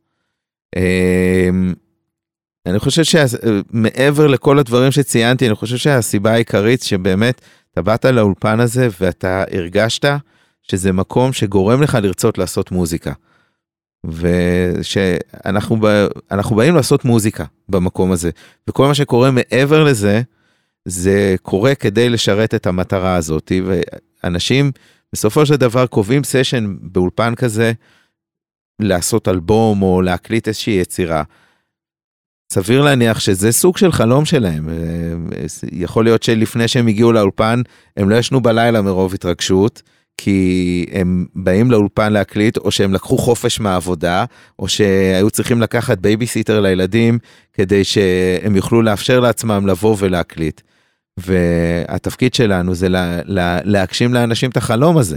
אני חושב שמעבר לכל הדברים שציינתי, אני חושב שהסיבה העיקרית שבאמת אתה באת לאולפן הזה ואתה הרגשת שזה מקום שגורם לך לרצות לעשות מוזיקה. ושאנחנו אנחנו באים לעשות מוזיקה במקום הזה, וכל מה שקורה מעבר לזה, זה קורה כדי לשרת את המטרה הזאת, ואנשים בסופו של דבר קובעים סשן באולפן כזה, לעשות אלבום או להקליט איזושהי יצירה. סביר להניח שזה סוג של חלום שלהם. יכול להיות שלפני שהם הגיעו לאולפן, הם לא ישנו בלילה מרוב התרגשות. כי הם באים לאולפן להקליט, או שהם לקחו חופש מהעבודה, או שהיו צריכים לקחת בייביסיטר לילדים, כדי שהם יוכלו לאפשר לעצמם לבוא ולהקליט. והתפקיד שלנו זה לה, לה, להגשים לאנשים את החלום הזה.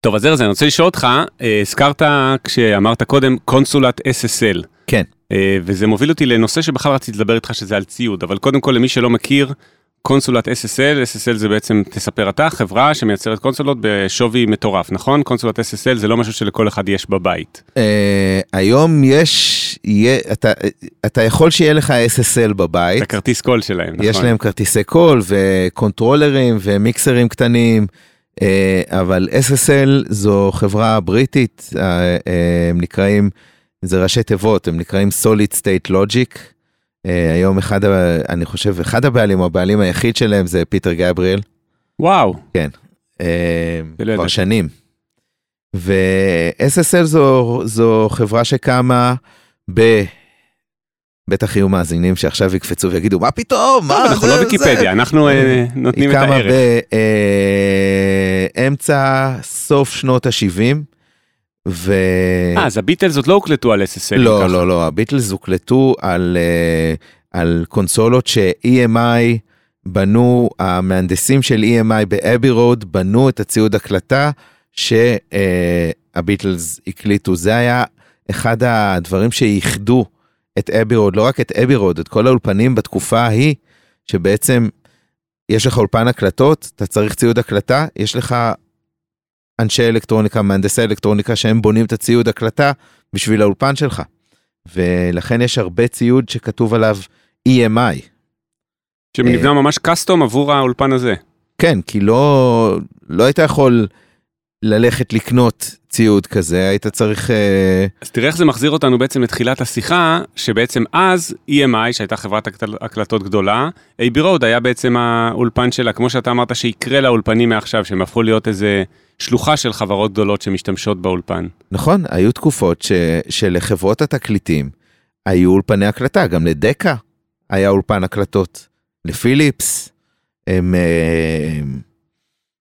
טוב, אז ארז, אני רוצה לשאול אותך, אה, הזכרת כשאמרת קודם קונסולת SSL. כן. אה, וזה מוביל אותי לנושא שבכלל רציתי לדבר איתך שזה על ציוד, אבל קודם כל למי שלא מכיר, קונסולת SSL, SSL זה בעצם, תספר אתה, חברה שמייצרת קונסולות בשווי מטורף, נכון? קונסולת SSL זה לא משהו שלכל אחד יש בבית. אה, היום יש, אתה, יכול שיהיה לך SSL בבית. את הכרטיס קול שלהם, נכון. יש להם כרטיסי קול וקונטרולרים ומיקסרים קטנים, אה, אבל SSL זו חברה בריטית, הם נקראים, זה ראשי תיבות, הם נקראים Solid State Logic. אה, היום אחד, אני חושב, אחד הבעלים, או הבעלים היחיד שלהם זה פיטר גבריאל. וואו. כן. Uh, כבר שנים. ו-SSL זו, זו חברה שקמה בטח יהיו מאזינים שעכשיו יקפצו ויגידו מה פתאום, מה טוב, אנחנו לא ויקיפדיה, אנחנו אה, נותנים את היא קמה הערך. באמצע, סוף שנות ה-70, ו... אה, אז הביטלס עוד לא הוקלטו על SSL. לא, ככה. לא, לא, הביטלס הוקלטו על, אה, על קונסולות ש-EMI בנו, המהנדסים של EMI ב Abbey Road בנו את הציוד הקלטה שהביטלס הקליטו. זה היה אחד הדברים שאיחדו את Abbey Road, לא רק את Abbey Road, את כל האולפנים בתקופה ההיא, שבעצם יש לך אולפן הקלטות, אתה צריך ציוד הקלטה, יש לך אנשי אלקטרוניקה, מהנדסי אלקטרוניקה שהם בונים את הציוד הקלטה בשביל האולפן שלך. ולכן יש הרבה ציוד שכתוב עליו EMI. שנבנה ממש קאסטום עבור האולפן הזה. כן, כי לא, לא היית יכול ללכת לקנות ציוד כזה, היית צריך... אה, אז תראה איך זה מחזיר אותנו בעצם לתחילת השיחה, שבעצם אז EMI, שהייתה חברת הקל- הקלטות גדולה, AB Road היה בעצם האולפן שלה, כמו שאתה אמרת שיקרה לאולפנים מעכשיו, שהם הפכו להיות איזה שלוחה של חברות גדולות שמשתמשות באולפן. נכון, היו תקופות ש, שלחברות התקליטים היו אולפני הקלטה, גם לדקה היה אולפן הקלטות, לפיליפס, הם, אה,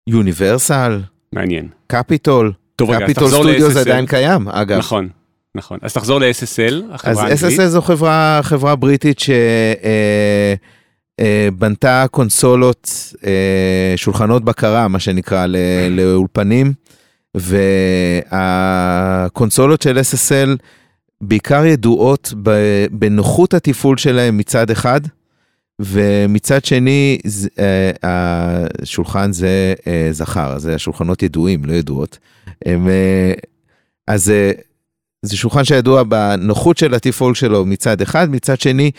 יוניברסל, מעניין. קפיטול, טוב אז קפיטול סטודיוס ל-SSL. עדיין קיים, אגב. נכון, נכון. אז תחזור ל-SSL, אז החברה האנגלית. SSL זו חברה, חברה בריטית שבנתה קונסולות, אה, שולחנות בקרה, מה שנקרא, לאולפנים, והקונסולות של SSL בעיקר ידועות ב- בנוחות התפעול שלהם מצד אחד, ומצד שני, ז- אה, השולחן זה אה, זכר, זה השולחנות ידועים, לא ידועות. הם, אה, אז אה, זה שולחן שידוע בנוחות של התפעול שלו מצד אחד, מצד שני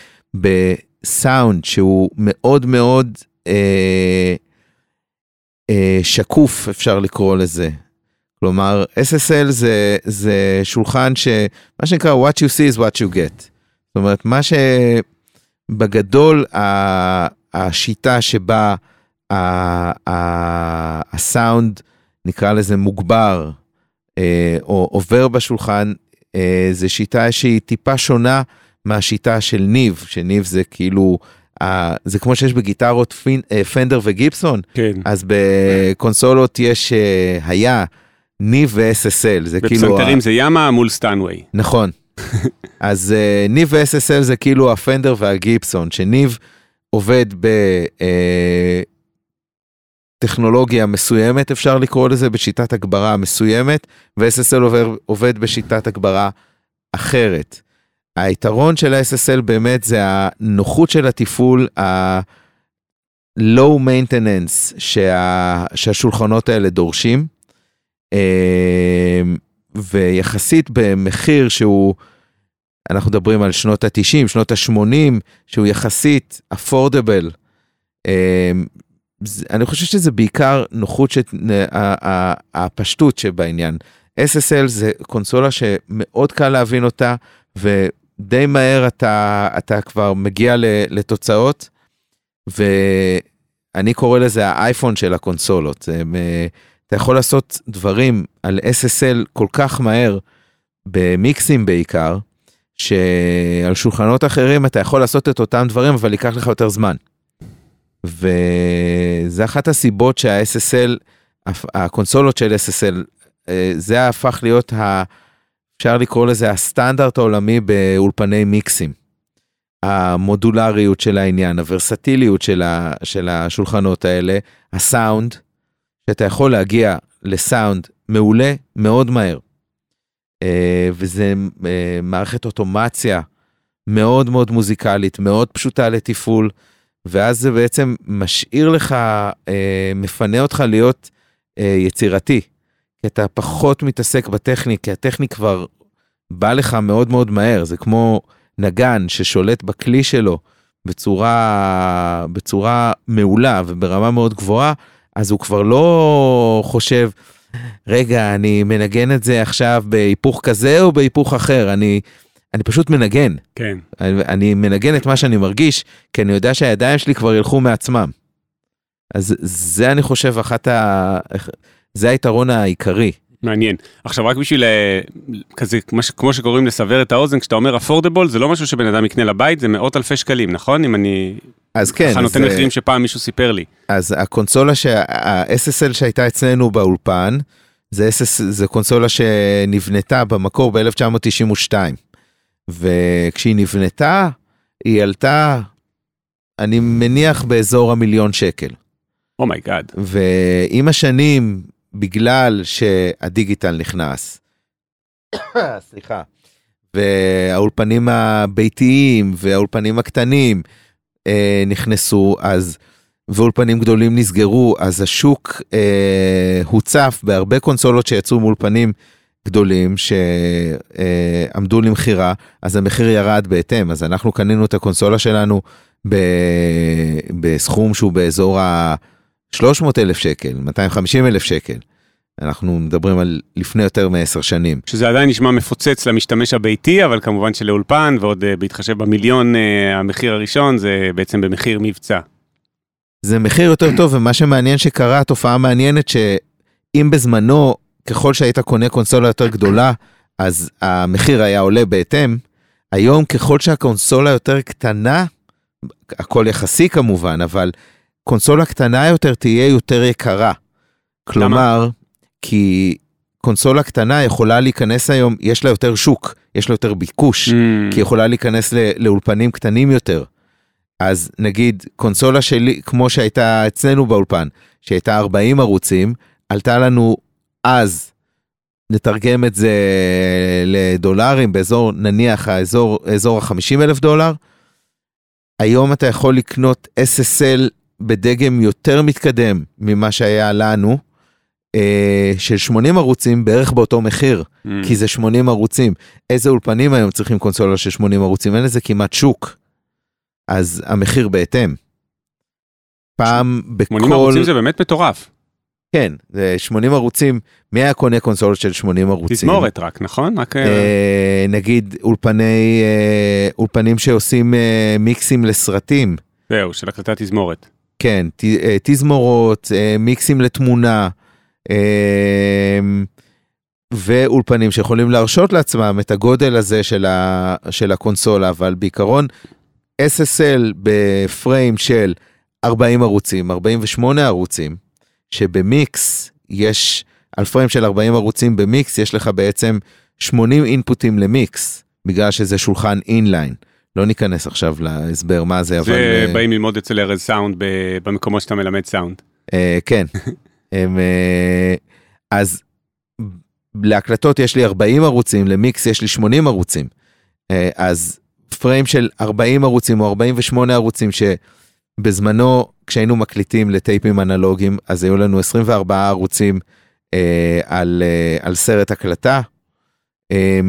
בסאונד שהוא מאוד מאוד אה, אה, שקוף, אפשר לקרוא לזה. כלומר, SSL זה, זה שולחן שמה שנקרא what you see is what you get. זאת אומרת, מה שבגדול ה- השיטה שבה ה- ה- הסאונד, נקרא לזה מוגבר, אה, או עובר בשולחן, אה, זה שיטה שהיא טיפה שונה מהשיטה של ניב, שניב זה כאילו, אה, זה כמו שיש בגיטרות פין, אה, פנדר וגיפסון, כן. אז בקונסולות יש, אה, היה ניב ו-SSL, זה כאילו... בפסנתרים ה- זה ימה מול סטנווי. נכון. אז אה, ניב ו-SSL זה כאילו הפנדר והגיפסון, שניב עובד בטכנולוגיה מסוימת, אפשר לקרוא לזה, בשיטת הגברה מסוימת, ו-SSL עובד בשיטת הגברה אחרת. היתרון של ה-SSL באמת זה הנוחות של התפעול, ה-low maintenance שה, שהשולחנות האלה דורשים, אה, ויחסית במחיר שהוא, אנחנו מדברים על שנות ה-90, שנות ה-80, שהוא יחסית. אה, זה- אני חושב שזה בעיקר נוחות, ש... הפשטות שבעניין. SSL זה קונסולה שמאוד קל להבין אותה, ודי מהר אתה, אתה כבר מגיע לתוצאות, ואני קורא לזה האייפון של הקונסולות. זה, אה, אתה יכול לעשות דברים על SSL כל כך מהר, במיקסים בעיקר, שעל שולחנות אחרים אתה יכול לעשות את אותם דברים, אבל ייקח לך יותר זמן. וזה אחת הסיבות שה-SSL, הקונסולות של SSL, אה, זה הפך להיות, ה, אפשר לקרוא לזה הסטנדרט העולמי באולפני מיקסים. המודולריות של העניין, הוורסטיליות של, ה, של השולחנות האלה, הסאונד, שאתה יכול להגיע לסאונד מעולה מאוד מהר. אה, וזה אה, מערכת אוטומציה מאוד מאוד מוזיקלית, מאוד פשוטה לתפעול, ואז זה בעצם משאיר לך, אה, מפנה אותך להיות יצירתי. כי אתה פחות מתעסק בטכניק, כי הטכניק כבר בא לך מאוד מאוד מהר, זה כמו נגן ששולט בכלי שלו בצורה, בצורה מעולה וברמה מאוד גבוהה, אז הוא כבר לא חושב, רגע, אני מנגן את זה עכשיו בהיפוך כזה או בהיפוך אחר, אני, אני פשוט מנגן. כן. אני, אני מנגן את מה שאני מרגיש, כי אני יודע שהידיים שלי כבר ילכו מעצמם. אז זה אני חושב אחת ה... זה היתרון העיקרי מעניין. עכשיו רק בשביל אה, כזה, כמו ש- כמו שקוראים לסבר את האוזן, כשאתה אומר affordable זה לא משהו שבן אדם יקנה לבית, זה מאות אלפי שקלים, נכון? אם אני אז כן, ככה נותן מחירים שפעם מישהו סיפר לי. אז הקונסולה, שה- ה-SSL שהייתה אצלנו באולפן, זה, SS, זה קונסולה שנבנתה במקור ב-1992. וכשהיא נבנתה, היא עלתה, אני מניח, באזור המיליון שקל. Oh my god. ועם השנים, בגלל שה digital נכנס, סליחה, והאולפנים הביתיים והאולפנים הקטנים אה, נכנסו, אז, ואולפנים גדולים נסגרו, אז השוק אה, הוצף בהרבה קונסולות שיצאו מאולפנים גדולים שעמדו למכירה, אז המחיר ירד בהתאם, אז אנחנו קנינו את הקונסולה שלנו ב, בסכום שהוא באזור ה... 300 אלף שקל, 250 אלף שקל. אנחנו מדברים על לפני יותר מעשר שנים. שזה עדיין נשמע מפוצץ למשתמש הביתי, אבל כמובן שלאולפן, ועוד אה, בהתחשב במיליון אה, המחיר הראשון, זה בעצם במחיר מבצע. זה מחיר יותר טוב, ומה שמעניין שקרה, תופעה מעניינת שאם בזמנו, ככל שהיית קונה קונסולה יותר גדולה, אז המחיר היה עולה בהתאם, היום ככל שהקונסולה יותר קטנה, הכל יחסי כמובן, אבל קונסולה קטנה יותר תהיה יותר יקרה. כלומר, כי קונסולה קטנה יכולה להיכנס היום, יש לה יותר שוק, יש לה יותר ביקוש, Mm. כי היא יכולה להיכנס ל- לאולפנים קטנים יותר. אז נגיד קונסולה שלי, כמו שהייתה אצלנו באולפן, שהייתה 40 ערוצים, עלתה לנו אז, נתרגם את זה לדולרים, באזור, נניח האזור, אזור ה-50 אלף דולר. היום אתה יכול לקנות SSL בדגם יותר מתקדם ממה שהיה לנו, אה, של 80 ערוצים בערך באותו מחיר. Mm. כי זה 80 ערוצים. איזה אולפנים היום צריכים קונסולה של 80 ערוצים? אין לזה כמעט שוק. אז המחיר בהתאם. פעם 80 בכל... ערוצים זה באמת מטורף. כן, זה 80 ערוצים. מי היה קונה קונסולות של 80 ערוצים? תזמורת רק, נכון? רק... אה, אה, נגיד אולפני, אה, אולפנים שעושים אה, מיקסים לסרטים. זהו, של הקלטת תזמורת. כן, ת, אה, תזמורות, אה, מיקסים לתמונה, אה, ואולפנים שיכולים להרשות לעצמם את הגודל הזה של, ה, של הקונסולה, אבל בעיקרון SSL בפריים של 40 ערוצים, 48 ערוצים, שבמיקס יש, על פריים של 40 ערוצים במיקס, יש לך בעצם 80 אינפוטים למיקס, בגלל שזה שולחן אינליין. לא ניכנס עכשיו להסבר מה זה, אבל... זה אה, באים ללמוד אצל ארז סאונד במקומות שאתה מלמד סאונד. אה, כן. אה, אז להקלטות יש לי 40 ערוצים, למיקס יש לי 80 ערוצים. אז פריים של 40 ערוצים או 48 ערוצים שבזמנו כשהיינו מקליטים לטייפים אנלוגיים אז היו לנו 24 ערוצים אה, על, אה, על סרט הקלטה. אה,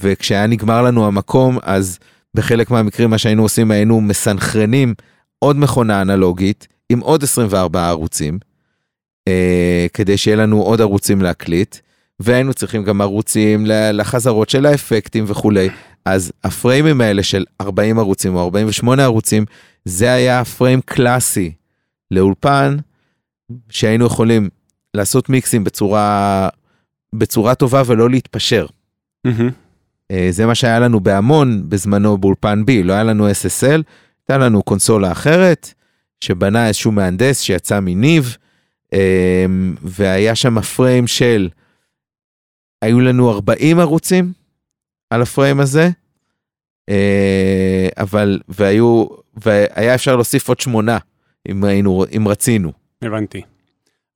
וכשהיה נגמר לנו המקום אז בחלק מהמקרים מה שהיינו עושים היינו מסנכרנים עוד מכונה אנלוגית עם עוד 24 ערוצים, אה, כדי שיהיה לנו עוד ערוצים להקליט, והיינו צריכים גם ערוצים לחזרות של האפקטים וכולי. אז הפריימים האלה של 40 ערוצים או 48 ערוצים, זה היה פריים קלאסי לאולפן, שהיינו יכולים לעשות מיקסים בצורה, בצורה טובה ולא להתפשר. מהמם. אה, זה מה שהיה לנו בהמון בזמנו באולפן B, לא היה לנו SSL, הייתה לנו קונסולה אחרת, שבנה איזשהו מהנדס שיצא מניב, אה, והיה שם פריים של, היו לנו 40 ערוצים על הפריים הזה, אה, אבל, והיו, והיה אפשר להוסיף עוד שמונה, אם היינו, אם רצינו. הבנתי.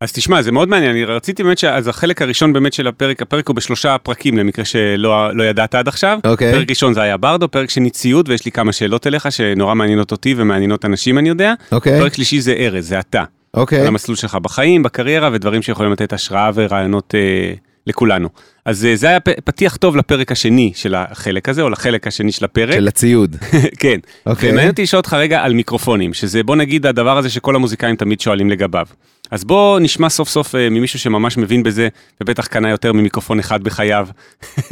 אז תשמע, זה מאוד מעניין, אני רציתי באמת, ש... אז החלק הראשון באמת של הפרק, הפרק הוא בשלושה פרקים למקרה שלא לא ידעת עד עכשיו. אוקיי. פרק ראשון זה היה ברדו, פרק שני ציוד, ויש לי כמה שאלות אליך שנורא מעניינות אותי ומעניינות אנשים אני יודע. אוקיי, פרק שלישי זה ארז, זה אתה. אוקיי. על המסלול שלך בחיים, בקריירה, ודברים שיכולים לתת השראה ורעיונות אה, לכולנו. אז אה, זה היה פתיח טוב לפרק השני של החלק הזה, או לחלק השני של הפרק. של הציוד. כן. אוקיי. ומעניין אותי לשאול אותך רגע על מיקרופונים, שזה בוא נגיד הדבר הזה שכל המוזיקאים תמיד שואלים לגביו. אז בוא נשמע סוף סוף אה, ממישהו שממש מבין בזה, ובטח קנה יותר ממיקרופון אחד בחייו.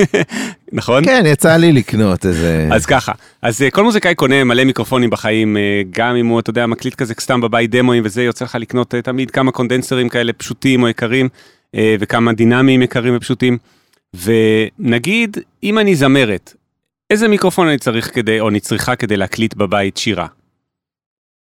נכון? כן, יצא לי לקנות איזה... אז ככה, אז אה, כל מוזיקאי קונה מלא מיקרופונים בחיים, אה, גם אם הוא, אתה יודע, מקליט כזה סתם בבית דמוים וזה, יוצא לך לקנות אה, תמיד כמה קונדנסרים כאלה פשוטים או יקרים. אה, וכמה דינמיים יקרים ופשוטים. ונגיד, אם אני זמרת, איזה מיקרופון אני צריך כדי, או אני צריכה כדי להקליט בבית שירה?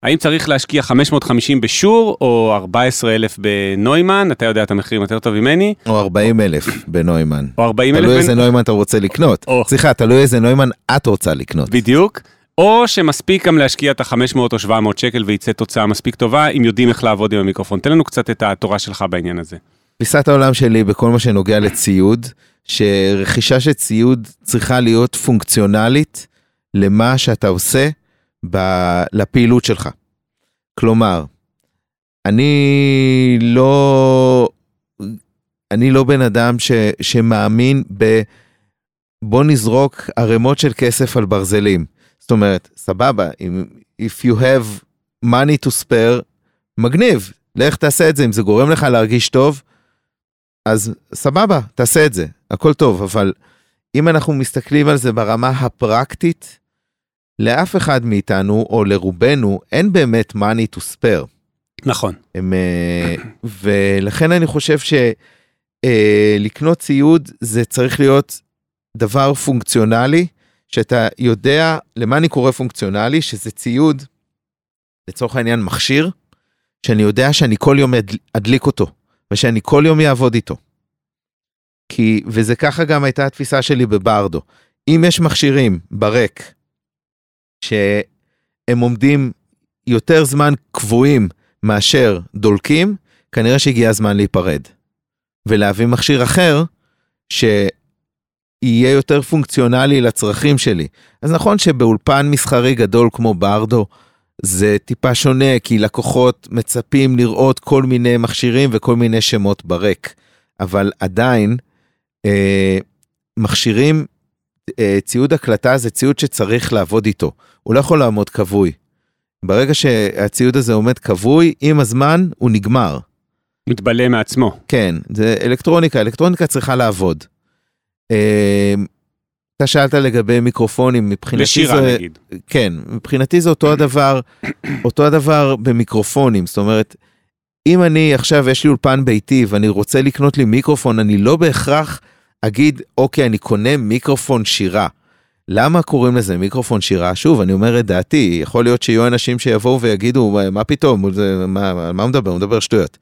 האם צריך להשקיע 550 בשור או 14,000 בנוימן? אתה יודע את המחירים יותר טוב ממני. או 40 אלף בנוימן. או 40 אלף. תלוי איזה נוימן אתה רוצה לקנות. או. סליחה, תלוי איזה נוימן את רוצה לקנות. בדיוק. או שמספיק גם להשקיע את ה-500 או 700 שקל וייצא תוצאה מספיק טובה, אם יודעים איך לעבוד עם המיקרופון. תן לנו קצת את התורה שלך בעניין הזה. תפיסת העולם שלי בכל מה שנוגע לציוד, שרכישה של ציוד צריכה להיות פונקציונלית למה שאתה עושה ב- לפעילות שלך. כלומר, אני לא, אני לא בן אדם ש, שמאמין ב... בוא נזרוק ערימות של כסף על ברזלים. זאת אומרת, סבבה, אם, if you have money to spare, מגניב, לך תעשה את זה, אם זה גורם לך להרגיש טוב, אז סבבה, תעשה את זה, הכל טוב, אבל אם אנחנו מסתכלים על זה ברמה הפרקטית, לאף אחד מאיתנו, או לרובנו, אין באמת money to spare. נכון. הם, אה, ולכן אני חושב שלקנות ציוד זה צריך להיות דבר פונקציונלי, שאתה יודע, למה אני קורא פונקציונלי? שזה ציוד, לצורך העניין מכשיר, שאני יודע שאני כל יום אד- אדליק אותו, ושאני כל יום אעבוד איתו. כי, וזה ככה גם הייתה התפיסה שלי בברדו. אם יש מכשירים ברק, שהם עומדים יותר זמן קבועים מאשר דולקים, כנראה שהגיע הזמן להיפרד. ולהביא מכשיר אחר, שיהיה יותר פונקציונלי לצרכים שלי. אז נכון שבאולפן מסחרי גדול כמו ברדו, זה טיפה שונה, כי לקוחות מצפים לראות כל מיני מכשירים וכל מיני שמות ברק. אבל עדיין, אה, מכשירים, ציוד הקלטה זה ציוד שצריך לעבוד איתו. הוא לא יכול לעמוד כבוי. ברגע שהציוד הזה עומד כבוי, עם הזמן הוא נגמר. מתבלה מעצמו. כן, זה אלקטרוניקה, אלקטרוניקה צריכה לעבוד. אה, אתה שאלת לגבי מיקרופונים, מבחינתי לשירה זה... נגיד. כן, מבחינתי זה אותו הדבר, אותו הדבר במיקרופונים, זאת אומרת, אם אני עכשיו, יש לי אולפן ביתי ואני רוצה לקנות לי מיקרופון, אני לא בהכרח אגיד, אוקיי, אני קונה מיקרופון שירה. למה קוראים לזה מיקרופון שירה? שוב, אני אומר את דעתי, יכול להיות שיהיו אנשים שיבואו ויגידו, "מה- פתאום, זה, מה, על מה הוא מדבר? הוא מדבר שטויות.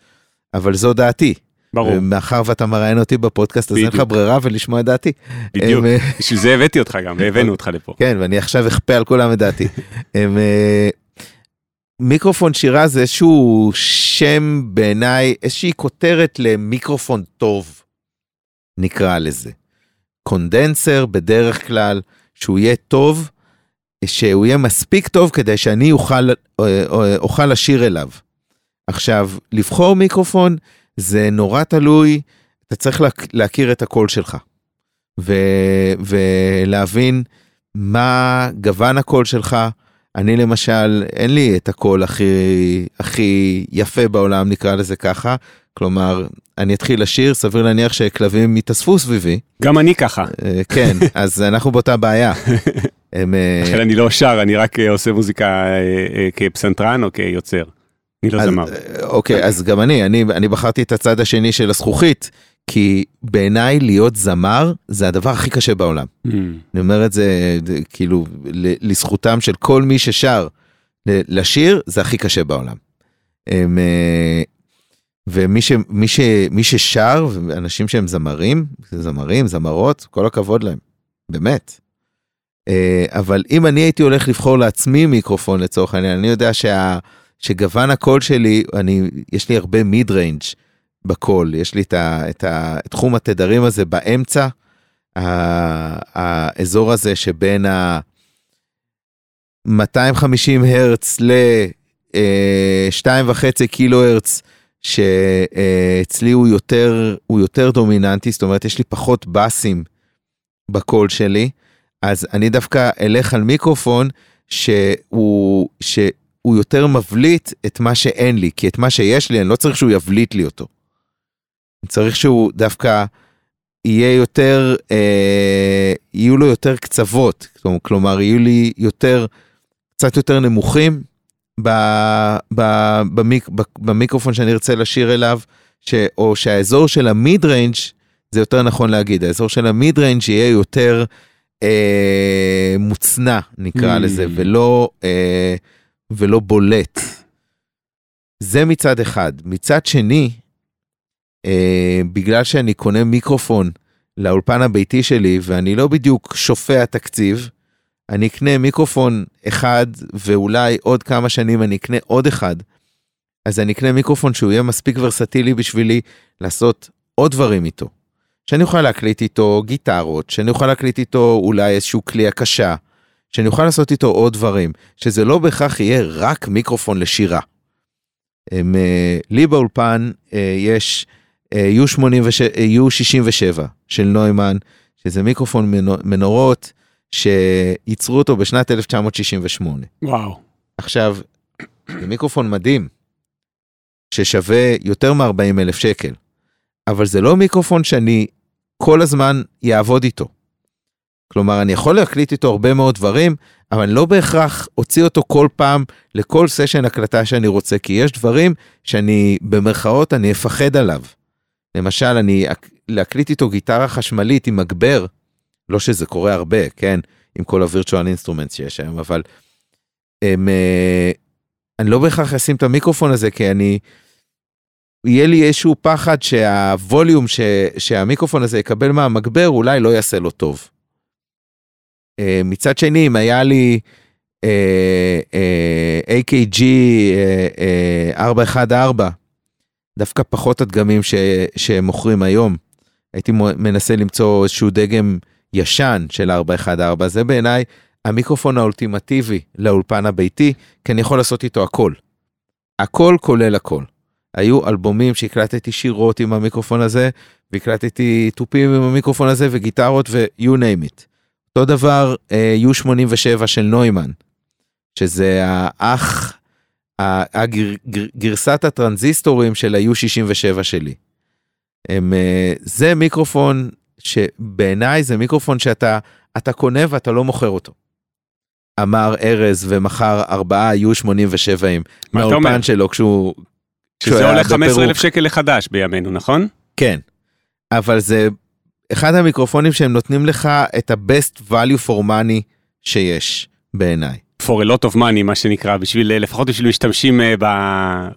אבל זו דעתי. ברור, מאחר ואתה מראיין אותי בפודקאסט, אז אין לך. ברירה ולשמוע את דעתי. בדיוק. אה, בשביל זה הבאתי אותך גם, והבאנו אותך לפה. כן, ואני עכשיו אכפה על כולם את דעתי. אה, מיקרופון שירה זה איזשהו שם בעיניי, איזושהי כותרת למיקרופון טוב, נקרא לזה. קונדנסר בדרך כלל, שהוא יהיה טוב, שהוא יהיה מספיק טוב כדי שאני אוכל, אה, אה, אוכל לשיר אליו. עכשיו, לבחור מיקרופון זה נורא תלוי, אתה צריך להכ- להכיר את הקול שלך. ו- ולהבין מה גוון הקול שלך. אני למשל, אין לי את הקול הכי, הכי יפה בעולם, נקרא לזה ככה. כלומר, אני אתחיל לשיר, סביר להניח שכלבים יתאספו סביבי. גם אני ככה. אה, כן, אז אנחנו באותה בעיה. הם, אה, לכן אני לא שר, אני רק אה, עושה מוזיקה כפסנתרן או כיוצר. אני לא זמר. אוקיי, אז גם אני, אני, אני בחרתי את הצד השני של הזכוכית, כי בעיניי להיות זמר זה הדבר הכי קשה בעולם. Hmm. אני אומר את זה כאילו לזכותם של כל מי ששר. לשיר זה הכי קשה בעולם. הם, ומי ש, מי ש, מי ששר, אנשים שהם זמרים, זמרים, זמרות, כל הכבוד להם, באמת. אה, אבל אם אני הייתי הולך לבחור לעצמי מיקרופון לצורך העניין, אני יודע שה, שגוון הקול שלי, אני, יש לי הרבה mid range בקול, יש לי את, ה, את, ה, את תחום התדרים הזה באמצע, ה- האזור הזה שבין ה... 250 הרץ ל-2.5 קילו הרץ, שאצלי הוא יותר, הוא יותר דומיננטי, זאת אומרת יש לי פחות בסים בקול שלי, אז אני דווקא אלך על מיקרופון שהוא, שהוא יותר מבליט את מה שאין לי, כי את מה שיש לי אני לא צריך שהוא יבליט לי אותו. אני צריך שהוא דווקא יהיה יותר, אה, יהיו לו יותר קצוות, כלומר יהיו לי יותר, קצת יותר נמוכים במיק, ב, במיקרופון שאני ארצה לשיר אליו, ש, או שהאזור של ה mid range זה יותר נכון להגיד, האזור של ה mid range יהיה יותר אה, מוצנע, נקרא Mm. לזה, ולא, אה, ולא בולט. זה מצד אחד. מצד שני, אה, בגלל שאני קונה מיקרופון לאולפן הביתי שלי, ואני לא בדיוק שופע תקציב, אני אקנה מיקרופון אחד, ואולי עוד כמה שנים אני אקנה עוד אחד. אז אני אקנה מיקרופון שהוא יהיה מספיק ורסטילי בשבילי לעשות עוד דברים איתו. שאני אוכל להקליט איתו גיטרות, שאני אוכל להקליט איתו אולי איזשהו כלי הקשה, שאני אוכל לעשות איתו עוד דברים, שזה לא בהכרח יהיה רק מיקרופון לשירה. הם, אה, לי באולפן אה, יש אה, U86, אה, U67 של נוימן, שזה מיקרופון מנו- מנורות שייצרו אותו בשנת 1968. וואו. עכשיו, זה מיקרופון מדהים, ששווה יותר מ-40 אלף שקל, אבל זה לא מיקרופון שאני כל הזמן יעבוד איתו. כלומר, אני יכול להקליט איתו הרבה מאוד דברים, אבל אני לא בהכרח אוציא אותו כל פעם לכל סשן הקלטה שאני רוצה, כי יש דברים שאני, במרכאות, אני אפחד עליו. למשל, אני להקליט איתו גיטרה חשמלית עם מגבר, לא שזה קורה הרבה, כן, עם כל ה virtual instrument שיש היום, אבל הם, אה, אני לא בהכרח אשים את המיקרופון הזה, כי אני, יהיה לי איזשהו פחד שהווליום ש, שהמיקרופון הזה יקבל מהמגבר אולי לא יעשה לו טוב. אה, מצד שני, אם היה לי אה, אה, AKG אה, אה, 414, דווקא פחות הדגמים ש, שהם מוכרים היום, הייתי מנסה למצוא איזשהו דגם ישן של 414, זה בעיניי המיקרופון האולטימטיבי לאולפן הביתי, כי אני יכול לעשות איתו הכל. הכל כולל הכל. היו אלבומים שהקלטתי שירות עם המיקרופון הזה, והקלטתי תופים עם המיקרופון הזה, וגיטרות ו-you name it. אותו דבר אה, U87 של נוימן, שזה האח, ה- הגר, גר, גרסת הטרנזיסטורים של ה-U67 שלי. הם, אה, זה מיקרופון שבעיניי זה מיקרופון שאתה אתה קונה ואתה לא מוכר אותו. אמר ארז ומכר ארבעה U87ים מה אתה אומר? מהאולפן שלו כשהוא... שזה עולה 15,000 בפירוק. שקל לחדש בימינו, נכון? כן. אבל זה אחד המיקרופונים שהם נותנים לך את ה-best value for money שיש בעיניי. for a lot of money, מה שנקרא, בשביל, אה, לפחות בשביל משתמשים אה, ב...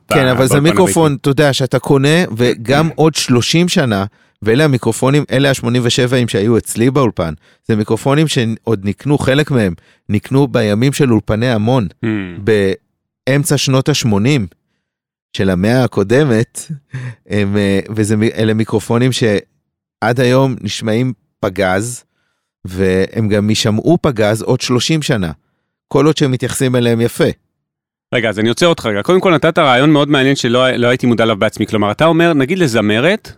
כן, ב- אבל זה מיקרופון, אתה יודע, שאתה קונה, וגם עוד 30 שנה, ואלה המיקרופונים, אלה ה-87ים שהיו אצלי באולפן, זה מיקרופונים שעוד נקנו, חלק מהם, נקנו בימים של אולפני המון, הביתי. באמצע שנות ה-80 של המאה הקודמת, הם, אה, וזה, מ- אלה מיקרופונים שעד היום נשמעים פגז, והם גם יישמעו פגז עוד 30 שנה, כל עוד שהם מתייחסים אליהם יפה. רגע, אז אני עוצר אותך רגע. קודם כל נתת רעיון מאוד מעניין שלא לא הייתי מודע אליו בעצמי. כלומר, אתה אומר, נגיד לזמרת,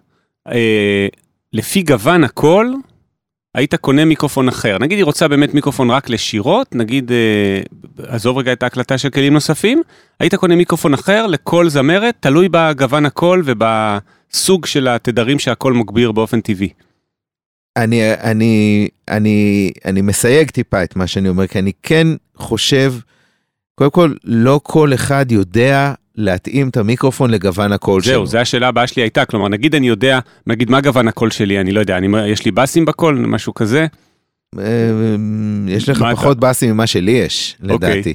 אה, לפי גוון הקול, היית קונה מיקרופון אחר. נגיד היא רוצה באמת מיקרופון רק לשירות, נגיד, אה, עזוב רגע את ההקלטה של כלים נוספים, היית קונה מיקרופון אחר לכל זמרת, תלוי בגוון הקול ובסוג של התדרים שהקול מגביר באופן טבעי. אני, אני, אני, אני מסייג טיפה את מה שאני אומר, כי אני כן חושב, קודם כל, לא כל אחד יודע להתאים את המיקרופון לגוון הקול שלו. זהו, זו השאלה הבאה שלי הייתה, כלומר, נגיד אני יודע, נגיד מה גוון הקול שלי, אני לא יודע, אני, יש לי בסים בקול, משהו כזה, אה, יש לך מה אתה- פחות באסים ממה שלי יש, אוקיי. לדעתי.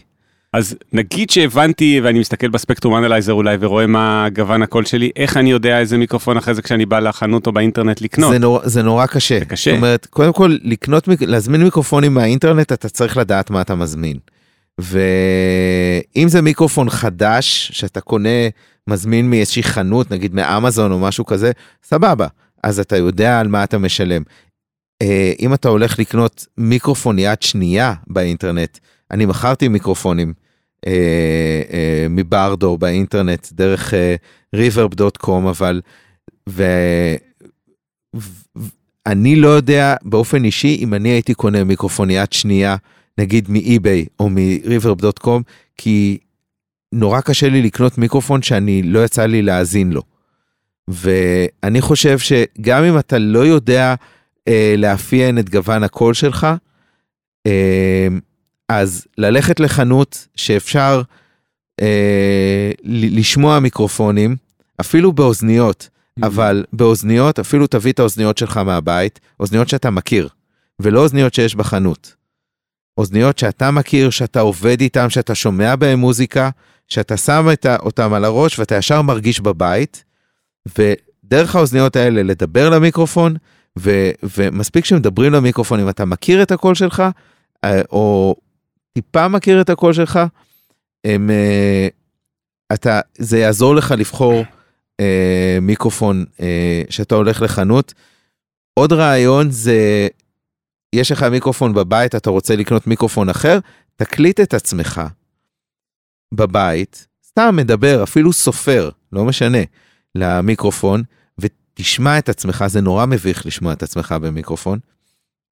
אז נגיד שהבנתי ואני מסתכל ב spectrum analyzer אולי ורואה מה גוון הקול שלי, איך אני יודע איזה מיקרופון אחרי זה כשאני בא לחנות או באינטרנט לקנות? זה נורא, זה נורא קשה. זה קשה. זאת אומרת, קודם כל, לקנות, להזמין מיקרופונים מהאינטרנט, אתה צריך לדעת מה אתה מזמין. ואם זה מיקרופון חדש, שאתה קונה, מזמין מאיזושהי חנות, נגיד מאמזון או משהו כזה, סבבה. אז אתה יודע על מה אתה משלם. אה, אם אתה הולך לקנות מיקרופון יד שנייה באינטרנט, אני מכרתי מיקרופונים אה, אה, מברדו באינטרנט דרך reverb.com, אבל, ו... אני לא יודע באופן אישי אם אני הייתי קונה מיקרופון יד שנייה, נגיד מאי-ביי או מ-reverb.com, כי נורא קשה לי לקנות מיקרופון שאני לא יצא לי להאזין לו. ואני חושב שגם אם אתה לא יודע אה, לאפיין את גוון הקול שלך, אה, אז ללכת לחנות שאפשר אה, לשמוע מיקרופונים, אפילו באוזניות, אבל באוזניות, אפילו תביא את האוזניות שלך מהבית, אוזניות שאתה מכיר, ולא אוזניות שיש בחנות. אוזניות שאתה מכיר, שאתה עובד איתן, שאתה שומע בהן מוזיקה, שאתה שם אותן על הראש ואתה ישר מרגיש בבית, ודרך האוזניות האלה לדבר למיקרופון, ו, ומספיק שמדברים למיקרופון, אם אתה מכיר את הקול שלך, אה, או טיפה מכיר את הקול שלך, הם, אה, אתה, זה יעזור לך לבחור אה, מיקרופון אה, שאתה הולך לחנות. עוד רעיון זה, יש לך מיקרופון בבית, אתה רוצה לקנות מיקרופון אחר, תקליט את עצמך בבית, סתם מדבר, אפילו סופר, לא משנה, למיקרופון, ותשמע את עצמך, זה נורא מביך לשמוע את עצמך במיקרופון.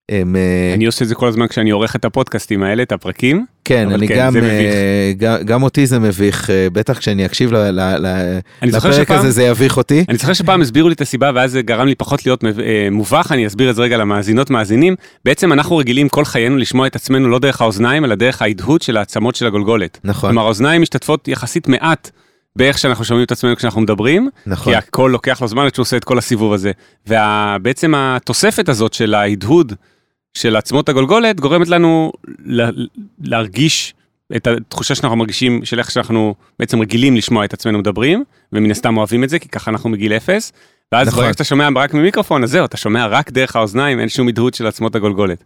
הם, אה, אני עושה את זה כל הזמן כשאני עורך את הפודקאסטים האלה, את הפרקים. כן, אני כן, גם, אה, גם, גם אותי זה מביך, אה, בטח כשאני אקשיב ל, ל, ל, לפרק שפעם, הזה זה יביך אותי. אני זוכר שפעם הסבירו לי את הסיבה ואז זה גרם לי פחות להיות מובך, אני אסביר את זה רגע למאזינות מאזינים. בעצם אנחנו רגילים כל חיינו לשמוע את עצמנו לא דרך האוזניים, אלא דרך ההדהוד של העצמות של הגולגולת. נכון. כלומר האוזניים משתתפות יחסית מעט. באיך שאנחנו שומעים את עצמנו כשאנחנו מדברים, נכון. כי הכל לוקח לו זמן עד שהוא עושה את כל הסיבוב הזה. ובעצם התוספת הזאת של ההדהוד של עצמות הגולגולת גורמת לנו להרגיש את התחושה שאנחנו מרגישים של איך שאנחנו בעצם רגילים לשמוע את עצמנו מדברים, ומן הסתם אוהבים את זה, כי ככה אנחנו מגיל אפס. ואז נכון. ברגע שאתה שומע רק ממיקרופון, אז זהו, אתה שומע רק דרך האוזניים, אין שום הדהוד של עצמות הגולגולת.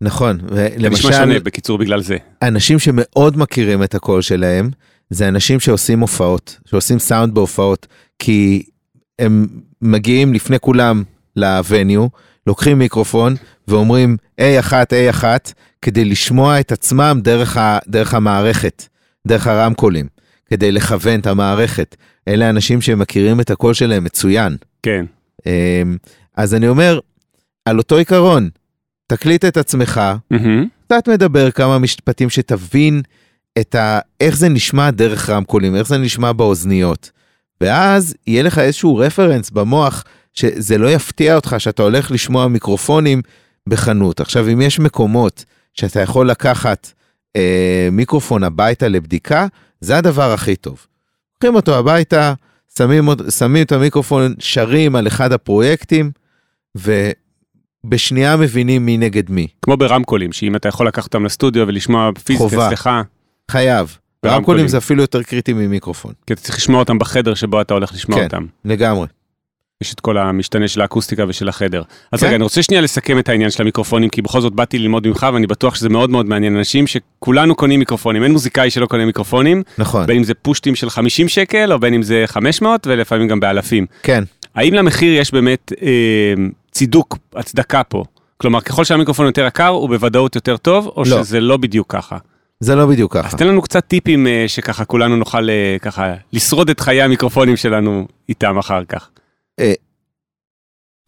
נכון, ולמשל... נשמע שונה בקיצור בגלל זה. אנשים שמאוד מכירים את הקול שלהם, זה אנשים שעושים הופעות, שעושים סאונד בהופעות, כי הם מגיעים לפני כולם לווניו, לוקחים מיקרופון ואומרים A1, A1, כדי לשמוע את עצמם דרך, ה, דרך המערכת, דרך הרמקולים, כדי לכוון את המערכת. אלה אנשים שמכירים את הקול שלהם מצוין. כן. אמ, אז אני אומר, על אותו עיקרון, תקליט את עצמך, קצת mm-hmm. מדבר כמה משפטים שתבין את ה... איך זה נשמע דרך רמקולים, איך זה נשמע באוזניות. ואז יהיה לך איזשהו רפרנס במוח שזה לא יפתיע אותך שאתה הולך לשמוע מיקרופונים בחנות. עכשיו, אם יש מקומות שאתה יכול לקחת אה, מיקרופון הביתה לבדיקה, זה הדבר הכי טוב. לוקחים אותו הביתה, שמים, שמים את המיקרופון, שרים על אחד הפרויקטים, ובשנייה מבינים מי נגד מי. כמו ברמקולים, שאם אתה יכול לקחת אותם לסטודיו ולשמוע פיזית אצלך. חייב. ברמקולים זה אפילו יותר קריטי ממיקרופון. כי אתה צריך לשמוע אותם בחדר שבו אתה הולך לשמוע כן, אותם. כן, לגמרי. יש את כל המשתנה של האקוסטיקה ושל החדר. אז כן. רגע, אני רוצה שנייה לסכם את העניין של המיקרופונים, כי בכל זאת באתי ללמוד ממך, ואני בטוח שזה מאוד מאוד מעניין אנשים שכולנו קונים מיקרופונים, אין מוזיקאי שלא קונה מיקרופונים. נכון. בין אם זה פושטים של 50 שקל, או בין אם זה 500, ולפעמים גם באלפים. כן. האם למחיר יש באמת אה, צידוק, הצדקה פה? כלומר, ככל שהמיקרופון יותר יקר, הוא בוודאות יותר טוב, או לא. שזה לא בדיוק ככה? זה לא בדיוק ככה. אז תן לנו קצת טיפים אה, שככה כולנו נוכל אה, ככה לשרוד את חיי המיקרופונים שלנו איתם אחר כך. אה,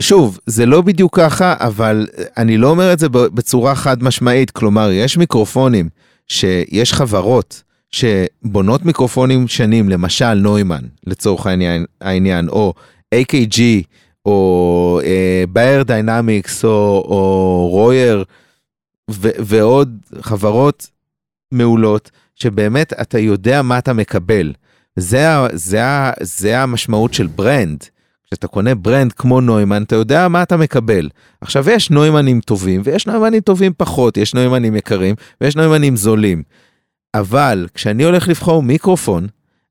שוב, זה לא בדיוק ככה, אבל אני לא אומר את זה בצורה חד משמעית, כלומר, יש מיקרופונים שיש חברות שבונות מיקרופונים שנים, למשל נוימן, לצורך העניין, העניין או AKG, או Beyerdynamic, או, או רויר, ו- ועוד חברות מעולות, שבאמת אתה יודע מה אתה מקבל. זה, זה, זה המשמעות של brand. כשאתה קונה brand כמו Neumann, אתה יודע מה אתה מקבל. עכשיו, יש נוימנים טובים, ויש נוימנים טובים פחות, יש נוימנים יקרים, ויש נוימנים זולים. אבל כשאני הולך לבחור מיקרופון,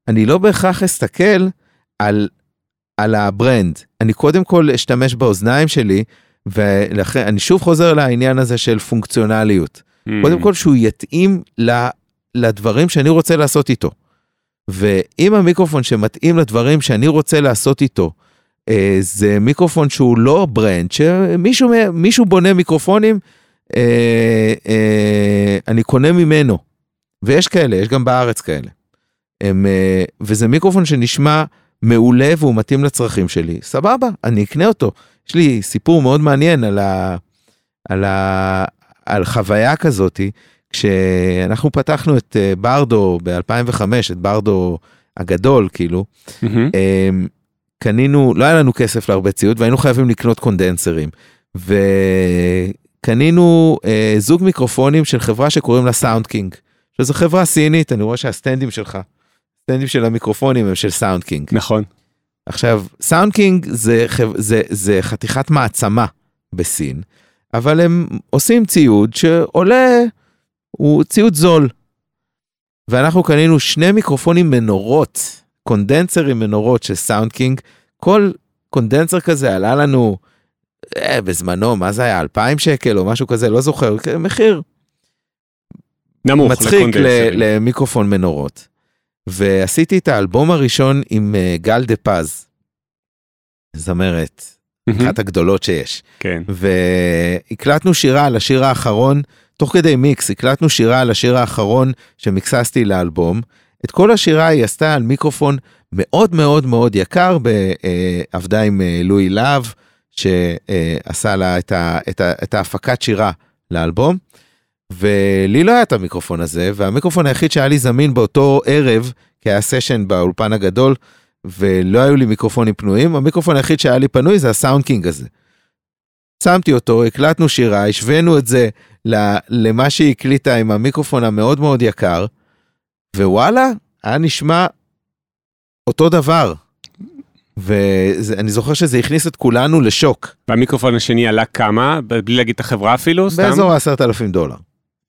אני לא בהכרח אסתכל על, על ה brand. אני קודם כל אשתמש באוזניים שלי, ולכן אני שוב חוזר לעניין הזה של פונקציונליות. Mm. קודם כל שהוא יתאים לדברים שאני רוצה לעשות איתו. ואם המיקרופון שמתאים לדברים שאני רוצה לעשות איתו, אה, זה מיקרופון שהוא לא brand, שמישהו בונה מיקרופונים, אה, אה, אני קונה ממנו. ויש כאלה, יש גם בארץ כאלה. הם, וזה מיקרופון שנשמע מעולה והוא מתאים לצרכים שלי, סבבה, אני אקנה אותו. יש לי סיפור מאוד מעניין על, ה, על, ה, על חוויה כזאתי, כשאנחנו פתחנו את ברדו ב-2005, את ברדו הגדול, כאילו, mm-hmm. קנינו, לא היה לנו כסף להרבה ציוד והיינו חייבים לקנות קונדנסרים. וקנינו אה, זוג מיקרופונים של חברה שקוראים לה Sound King. שזו חברה סינית, אני רואה שהסטנדים שלך, הסטנדים של המיקרופונים הם של Sound King. נכון. עכשיו, Sound King זה, זה, זה חתיכת מעצמה בסין, אבל הם עושים ציוד שעולה, הוא ציוד זול. ואנחנו קנינו שני מיקרופונים מנורות, קונדנסרים מנורות של Sound King, כל קונדנסר כזה עלה לנו אה, בזמנו, מה זה היה, 2,000 שקל או משהו כזה, לא זוכר, מחיר נמוך מצחיק. למיקרופון מנורות. ועשיתי את האלבום הראשון עם אה, גל דה פז, זמרת. אחת הגדולות שיש. כן. והקלטנו שירה על השיר האחרון, תוך כדי מיקס, הקלטנו שירה על השיר האחרון שמיקססתי לאלבום. את כל השירה היא עשתה על מיקרופון מאוד מאוד מאוד יקר, אה, עבדה עם אה, לואי להב, שעשה לה את, ה, את, ה, את ההפקת שירה לאלבום. ולי לא היה את המיקרופון הזה, והמיקרופון היחיד שהיה לי זמין באותו ערב, כי היה סשן באולפן הגדול, ולא היו לי מיקרופונים פנויים, המיקרופון היחיד שהיה לי פנוי זה ה Soundking הזה. שמתי אותו, הקלטנו שירה, השווינו את זה למה שהיא הקליטה עם המיקרופון המאוד מאוד יקר, ווואלה, היה נשמע אותו דבר. ואני זוכר שזה הכניס את כולנו לשוק, והמיקרופון השני עלה כמה? בלי להגיד את החברה אפילו? באזור ה-10,000 דולר.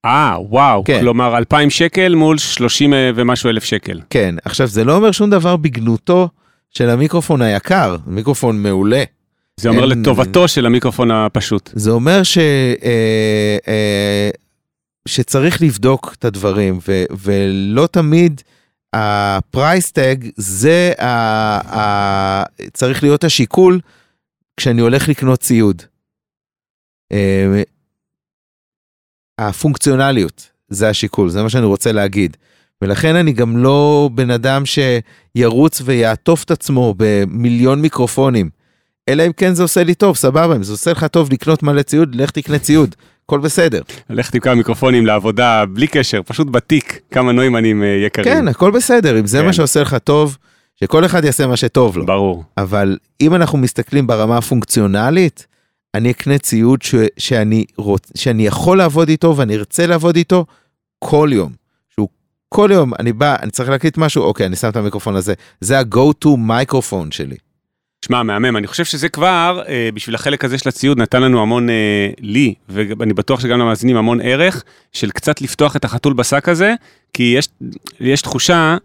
אה, וואו. כן. כלומר, 2,000 שקל מול 30 ומשהו אלף שקל. כן, עכשיו זה לא אומר שום דבר בגנותו של המיקרופון היקר, מיקרופון מעולה. זה אומר אין- לטובתו של המיקרופון הפשוט. זה אומר ש, אה, אה, שצריך לבדוק את הדברים, ו, ולא תמיד ה price tag זה ה, ה, צריך להיות השיקול כשאני הולך לקנות ציוד. הפונקציונליות זה השיקול, זה מה שאני רוצה להגיד. ולכן אני גם לא בן אדם שירוץ ויעטוף את עצמו במיליון מיקרופונים. אלא אם כן זה עושה לי טוב, סבבה, אם זה עושה לך טוב לקנות מלא ציוד, לך תקנה ציוד, הכל בסדר. עם כמה מיקרופונים לעבודה בלי קשר, פשוט בתיק, כמה נוימנים אה, יקרים. כן, הכל בסדר, אם זה כן. מה שעושה לך טוב, שכל אחד יעשה מה שטוב לו. ברור. אבל אם אנחנו מסתכלים ברמה הפונקציונלית, אני אקנה ציוד ש, שאני, רוצ, שאני יכול לעבוד איתו ואני ארצה לעבוד איתו כל יום. שהוא כל יום, אני בא, אני צריך להקליט משהו, אוקיי, אני שם את המיקרופון הזה. זה ה-go to מיקרופון שלי. שמע, מהמם, אני חושב שזה כבר, אה, בשביל החלק הזה של הציוד, נתן לנו המון, אה, לי, ואני בטוח שגם למאזינים, המון ערך של קצת לפתוח את החתול בשק הזה, כי יש, יש תחושה,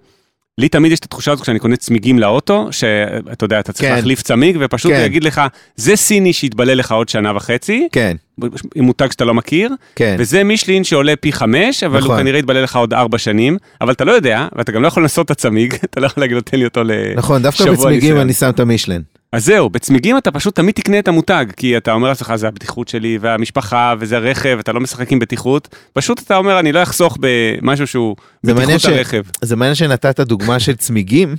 לי תמיד יש את התחושה הזאת כשאני קונה צמיגים לאוטו, שאתה יודע, אתה צריך כן. להחליף צמיג, ופשוט כן. יגיד לך, זה סיני שיתבלה לך עוד שנה וחצי, כן, עם מותג שאתה לא מכיר, כן. וזה מישלין שעולה פי חמש, אבל הוא נכון. כנראה יתבלה לך עוד ארבע שנים, אבל אתה לא יודע, ואתה גם לא יכול לנסות את הצמיג, אתה לא יכול להגיד לו, תן לי אותו ל... נכון, דווקא בצמיגים. אני שם את המישלן. אז זהו, בצמיגים אתה פשוט תמיד תקנה את המותג, כי אתה אומר לעצמך, זה הבטיחות שלי, והמשפחה, וזה הרכב, אתה לא משחק עם בטיחות, פשוט אתה אומר, אני לא אחסוך במשהו שהוא בטיחות ש- הרכב. זה מעניין שנתת דוגמה של צמיגים,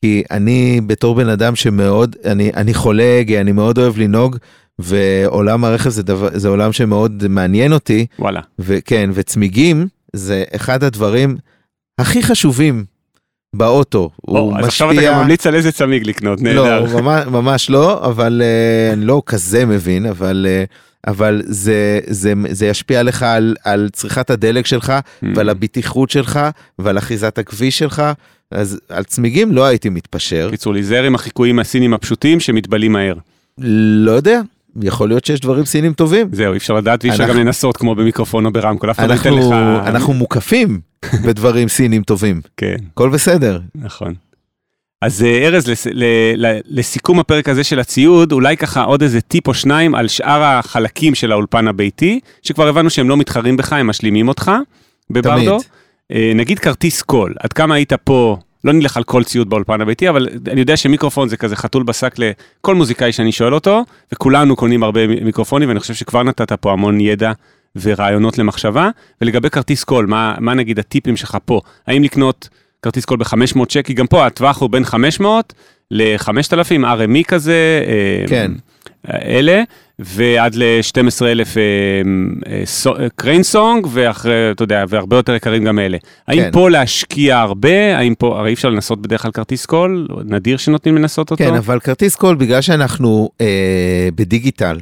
כי אני בתור בן אדם שמאוד, אני, אני חולג, אני מאוד אוהב לנהוג, ועולם הרכב זה, דבר, זה עולם שמאוד מעניין אותי, וואלה. וכן, וצמיגים זה אחד הדברים הכי חשובים באוטו. הוא או, אז עכשיו אתה גם ממליץ על איזה צמיג לקנות, נהדר. לא, ממש, ממש לא, אבל uh, אני לא כזה מבין, אבל, uh, אבל זה, זה, זה ישפיע לך על, על צריכת הדלק שלך Mm. ועל הבטיחות שלך ועל אחיזת הכביש שלך, אז על צמיגים לא הייתי מתפשר. קיצור, להיזהר עם החיקויים הסינים הפשוטים שמתבלים מהר. לא יודע, יכול להיות שיש דברים סינים טובים. זהו, אי אפשר לדעת ואי אפשר גם לנסות כמו במיקרופון או ברמקול, אף אחד לא ייתן לך... אנחנו, אנחנו מוקפים בדברים סינים טובים, כן. הכל בסדר. נכון. אז אה, ארז, לס, ל, ל, לסיכום הפרק הזה של הציוד, אולי ככה עוד איזה טיפ או שניים על שאר החלקים של האולפן הביתי, שכבר הבנו שהם לא מתחרים בך, הם משלימים אותך בברדו. תמיד. אה, נגיד כרטיס קול, עד כמה היית פה, לא נלך על כל ציוד באולפן הביתי, אבל אני יודע שמיקרופון זה כזה חתול בשק לכל מוזיקאי שאני שואל אותו, וכולנו קונים הרבה מיקרופונים, ואני חושב שכבר נתת פה המון ידע ורעיונות למחשבה. ולגבי כרטיס קול, מה, מה נגיד הטיפים שלך פה? האם לקנות כרטיס קול ב-500 שקל? גם פה הטווח הוא בין 500 ל-5,000, RME כזה. אה, כן. אלה, ועד ל-12,000 Crane Song, ואחרי, אתה יודע, והרבה יותר יקרים גם אלה. האם כן. פה להשקיע הרבה? האם פה, הרי אי אפשר לנסות בדרך כלל כרטיס קול? נדיר שנותנים לנסות אותו? כן, אבל כרטיס קול, בגלל שאנחנו אה, בדיגיטל,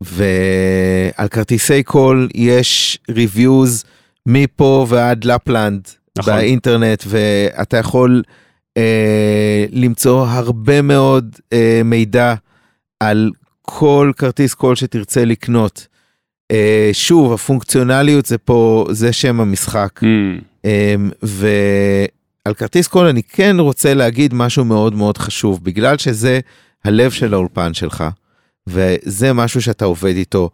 ועל כרטיסי קול יש reviews מפה ועד לפלנד נכון. באינטרנט, ואתה יכול אה, למצוא הרבה מאוד אה, מידע על כל כרטיס קול שתרצה לקנות. אה, שוב, הפונקציונליות זה פה, זה שם המשחק. Mm, אה, ועל כרטיס קול אני כן רוצה להגיד משהו מאוד מאוד חשוב, בגלל שזה הלב של האולפן שלך, וזה משהו שאתה עובד איתו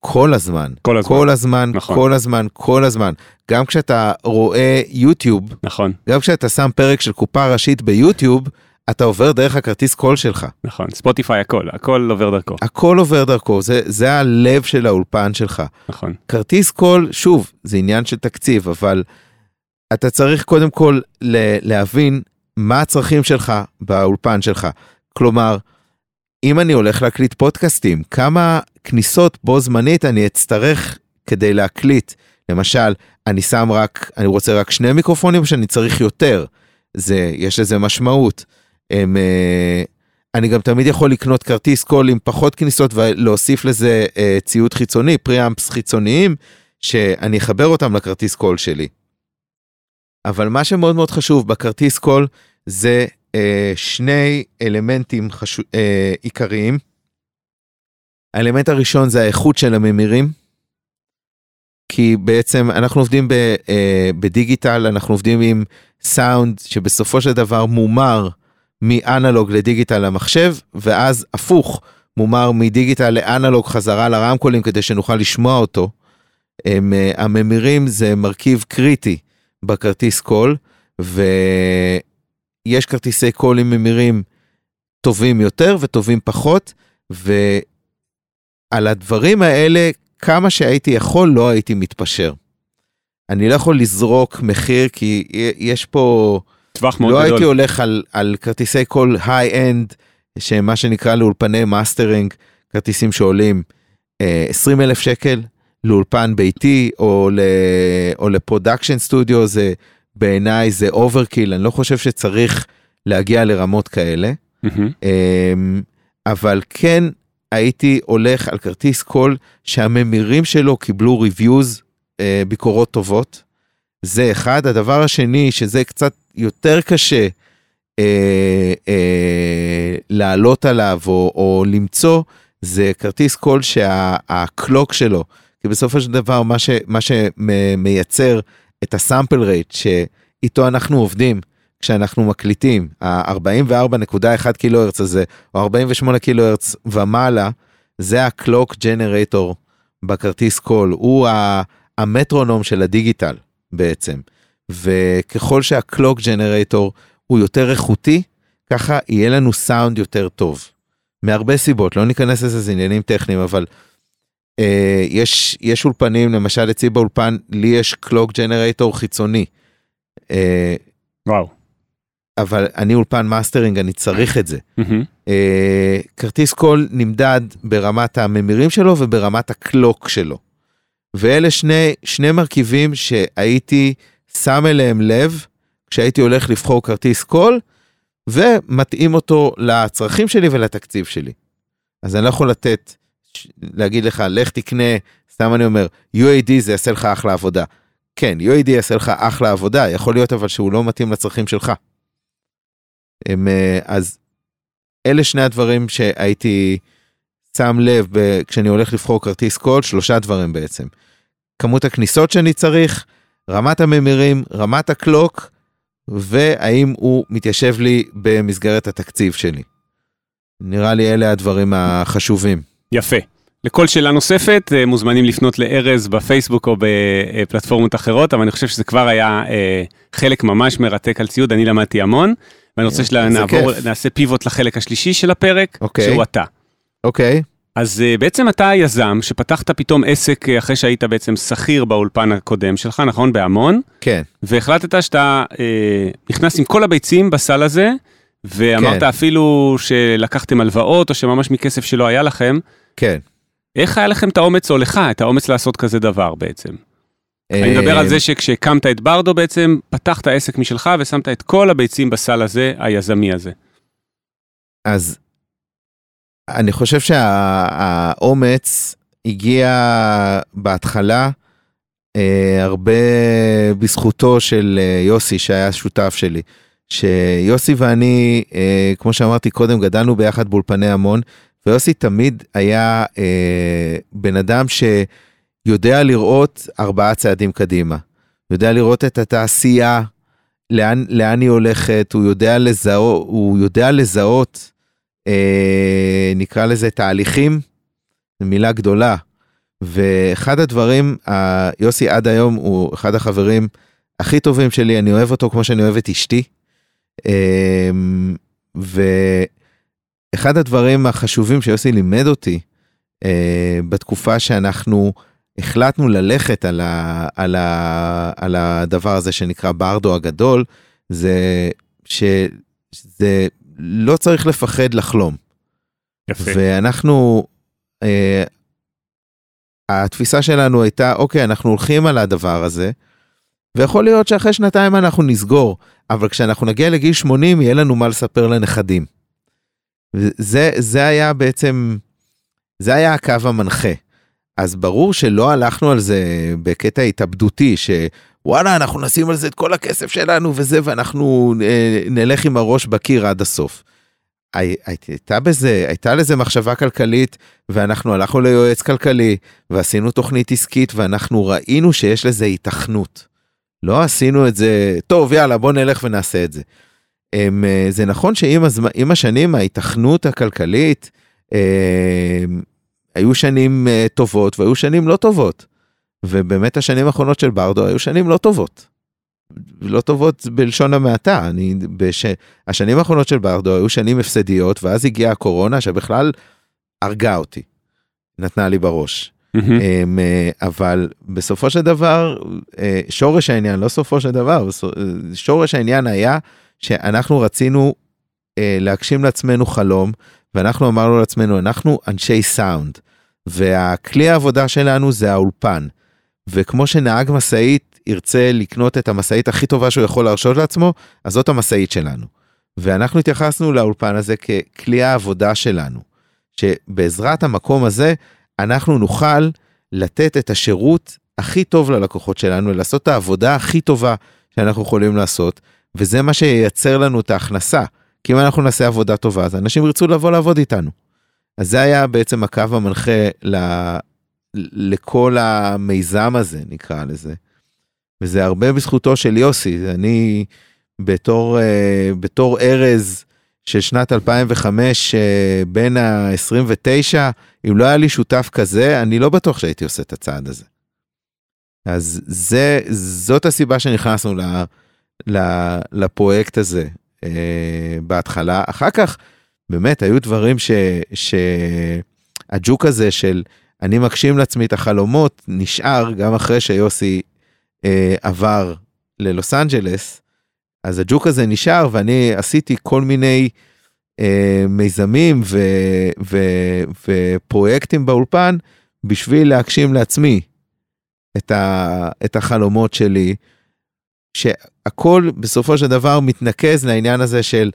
כל הזמן. כל הזמן. כל הזמן, נכון. כל הזמן, כל הזמן. גם כשאתה רואה יוטיוב, נכון, גם כשאתה שם פרק של קופה ראשית ביוטיוב, אתה עובר דרך הכרטיס קול שלך. נכון. ספוטיפיי הכל, הכל עובר דרכו. הכל עובר דרכו, זה, זה הלב של האולפן שלך. נכון. כרטיס קול, שוב, זה עניין של תקציב, אבל אתה צריך קודם כל ל- להבין מה הצרכים שלך באולפן שלך. כלומר, אם אני הולך להקליט פודקאסטים, כמה כניסות בו זמנית אני אצטרך כדי להקליט? למשל, אני שם רק, אני רוצה רק שני מיקרופונים שאני צריך יותר? זה, יש לזה משמעות. הם, אה, אני גם תמיד יכול לקנות כרטיס קול עם פחות כניסות ולהוסיף לזה אה, ציוד חיצוני, preamps חיצוניים, שאני אחבר אותם לכרטיס קול שלי. אבל מה שמאוד מאוד חשוב בכרטיס קול זה אה, שני אלמנטים חשו, אה, עיקריים. האלמנט הראשון זה האיכות של הממירים. כי בעצם אנחנו עובדים ב, אה, בדיגיטל, אנחנו עובדים עם סאונד שבסופו של דבר מומר מאנלוג לדיגיטל למחשב, ואז הפוך, מומר מדיגיטל לאנלוג חזרה לרמקולים כדי שנוכל לשמוע אותו. הם, אה, הממירים זה מרכיב קריטי בכרטיס קול, ויש כרטיסי קול עם ממירים טובים יותר וטובים פחות, ועל הדברים האלה, כמה שהייתי יכול, לא הייתי מתפשר. אני לא יכול לזרוק מחיר, כי יש פה... טווח מאוד לא גדול. הייתי הולך על, על כרטיסי קול high-end, שהם מה שנקרא לאולפני מאסטרינג, כרטיסים שעולים אה, 20 אלף שקל לאולפן ביתי או, ל, או ל production studio, זה בעיניי זה overkill, אני לא חושב שצריך להגיע לרמות כאלה, מהמם. אמ, אבל כן הייתי הולך על כרטיס קול שהממירים שלו קיבלו reviews, אה, ביקורות טובות. זה אחד. הדבר השני, שזה קצת יותר קשה אה, אה, לעלות עליו או, או למצוא, זה כרטיס קול שה clock שלו, כי בסופו של דבר מה, ש, מה שמייצר את ה sample rate שאיתו אנחנו עובדים כשאנחנו מקליטים, ה-44.1 קילו הרץ הזה, או 48 קילו הרץ ומעלה, זה ה clock generator בכרטיס קול, הוא המטרונום של הדיגיטל בעצם. וככל שה clock generator הוא יותר איכותי, ככה יהיה לנו סאונד יותר טוב. מהרבה סיבות, לא ניכנס לזה, זה עניינים טכניים, אבל אה, יש, יש אולפנים, למשל אצלי באולפן, לי יש clock generator חיצוני. אה, וואו. אבל אני אולפן מאסטרינג, אני צריך את זה. מהמם. אה, כרטיס קול נמדד ברמת הממירים שלו וברמת ה clock שלו. ואלה שני, שני מרכיבים שהייתי שם אליהם לב כשהייתי הולך לבחור כרטיס קול, ומתאים אותו לצרכים שלי ולתקציב שלי. אז אני לא יכול לתת, להגיד לך, לך תקנה, סתם אני אומר, UAD זה יעשה לך אחלה עבודה. כן, UAD יעשה לך אחלה עבודה, יכול להיות אבל שהוא לא מתאים לצרכים שלך. הם, אה, אז אלה שני הדברים שהייתי שם לב ב- כשאני הולך לבחור כרטיס קול, שלושה דברים בעצם. כמות הכניסות שאני צריך, רמת הממירים, רמת הקלוק, והאם הוא מתיישב לי במסגרת התקציב שלי. נראה לי אלה הדברים החשובים. יפה. לכל שאלה נוספת, אה, מוזמנים לפנות לארז בפייסבוק או בפלטפורמות אחרות, אבל אני חושב שזה כבר היה אה, חלק ממש מרתק על ציוד, אני למדתי המון, ואני רוצה זה שנעבור. נעשה פיבוט לחלק השלישי של הפרק, אוקיי. שהוא אתה. אוקיי, אז uh, בעצם אתה היזם שפתחת פתאום עסק uh, אחרי שהיית בעצם שכיר באולפן הקודם שלך, נכון? בהמון, כן, והחלטת שאתה uh, נכנס עם כל הביצים בסל הזה, ואמרת כן. אפילו שלקחתם הלוואות או שממש מכסף שלא היה לכם, כן. איך היה לכם את האומץ או לך את האומץ לעשות כזה דבר בעצם? אני מדבר על אה, זה שכשהקמת את ברדו בעצם, פתחת עסק משלך ושמת את כל הביצים בסל הזה, היזמי הזה. אז אני חושב שהאומץ הגיע בהתחלה אה, הרבה בזכותו של אה, יוסי שהיה שותף שלי. שיוסי ואני, אה, כמו שאמרתי קודם, גדלנו ביחד באולפני המון, ויוסי תמיד היה אה, בן אדם שיודע לראות ארבעה צעדים קדימה. יודע לראות את התעשייה, לאן, לאן היא הולכת, הוא יודע לזהות, הוא יודע לזהות, נקרא לזה תהליכים, זו מילה גדולה. ואחד הדברים, יוסי עד היום הוא אחד החברים הכי טובים שלי, אני אוהב אותו כמו שאני אוהב את אשתי. אה, ואחד הדברים החשובים שיוסי לימד אותי אה, בתקופה שאנחנו החלטנו ללכת על, ה, על, ה, על הדבר הזה שנקרא ברדו הגדול, זה שזה לא צריך לפחד לחלום. יפה. ואנחנו, אה, התפיסה שלנו הייתה, אוקיי, אנחנו הולכים על הדבר הזה, ויכול להיות שאחרי שנתיים אנחנו נסגור, אבל כשאנחנו נגיע לגיל 80 יהיה לנו מה לספר לנכדים. זה, זה היה בעצם, זה היה הקו המנחה. אז ברור שלא הלכנו על זה בקטע התאבדותי, שוואלה, אנחנו נשים על זה את כל הכסף שלנו וזה, ואנחנו אה, נלך עם הראש בקיר עד הסוף. הייתה בזה, הייתה לזה מחשבה כלכלית, ואנחנו הלכנו ליועץ כלכלי, ועשינו תוכנית עסקית, ואנחנו ראינו שיש לזה היתכנות. לא עשינו את זה, טוב, יאללה, בוא נלך ונעשה את זה. הם, אה, זה נכון שעם הזמן, השנים ההיתכנות הכלכלית, אה, היו שנים uh, טובות והיו שנים לא טובות. ובאמת השנים האחרונות של ברדו היו שנים לא טובות. לא טובות בלשון המעטה, אני, בש... השנים האחרונות של ברדו היו שנים הפסדיות, ואז הגיעה הקורונה שבכלל הרגה אותי, נתנה לי בראש. Mm-hmm. אבל בסופו של דבר, אה, שורש העניין, לא סופו של דבר, שורש העניין היה שאנחנו רצינו אה, להגשים לעצמנו חלום, ואנחנו אמרנו לעצמנו, אנחנו אנשי סאונד, והכלי העבודה שלנו זה האולפן. וכמו שנהג משאית ירצה לקנות את המשאית הכי טובה שהוא יכול להרשות לעצמו, אז זאת המשאית שלנו. ואנחנו התייחסנו לאולפן הזה ככלי העבודה שלנו, שבעזרת המקום הזה אנחנו נוכל לתת את השירות הכי טוב ללקוחות שלנו, לעשות את העבודה הכי טובה שאנחנו יכולים לעשות, וזה מה שייצר לנו את ההכנסה. כי אם אנחנו נעשה עבודה טובה, אז אנשים ירצו לבוא לעבוד איתנו. אז זה היה בעצם הקו המנחה ל... לכל המיזם הזה, נקרא לזה. וזה הרבה בזכותו של יוסי, אני בתור, uh, בתור ארז של שנת 2005, uh, בין ה-29, אם לא היה לי שותף כזה, אני לא בטוח שהייתי עושה את הצעד הזה. אז זה, זאת הסיבה שנכנסנו ל, ל, לפרויקט הזה. אה, בהתחלה. אחר כך, באמת, היו דברים ש... שהג'וק הזה של אני מגשים לעצמי את החלומות נשאר גם אחרי שיוסי אה, עבר ללוס אנג'לס. אז הג'וק הזה נשאר ואני עשיתי כל מיני אה, מיזמים ו, ו, ופרויקטים באולפן בשביל להגשים לעצמי את, ה, את החלומות שלי. שהכל בסופו של דבר מתנקז לעניין הזה של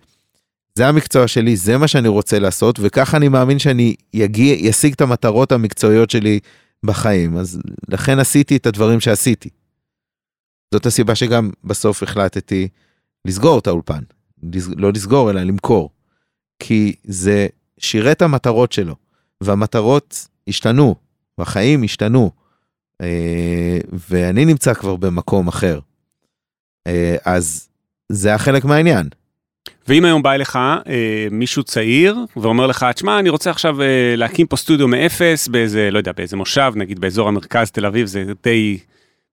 זה המקצוע שלי, זה מה שאני רוצה לעשות, וככה אני מאמין שאני יגיע, ישיג את המטרות המקצועיות שלי בחיים. אז לכן עשיתי את הדברים שעשיתי. זאת הסיבה שגם בסוף החלטתי לסגור את האולפן. לא לסגור, אלא למכור. כי זה שירת את המטרות שלו, והמטרות השתנו, והחיים השתנו. אה, ואני נמצא כבר במקום אחר. אה, אז זה החלק מהעניין. ואם היום בא אליך אה, מישהו צעיר ואומר לך, תשמע, אני רוצה עכשיו אה, להקים פה סטודיו מאפס באיזה, לא יודע, באיזה מושב, נגיד באזור המרכז תל אביב, זה די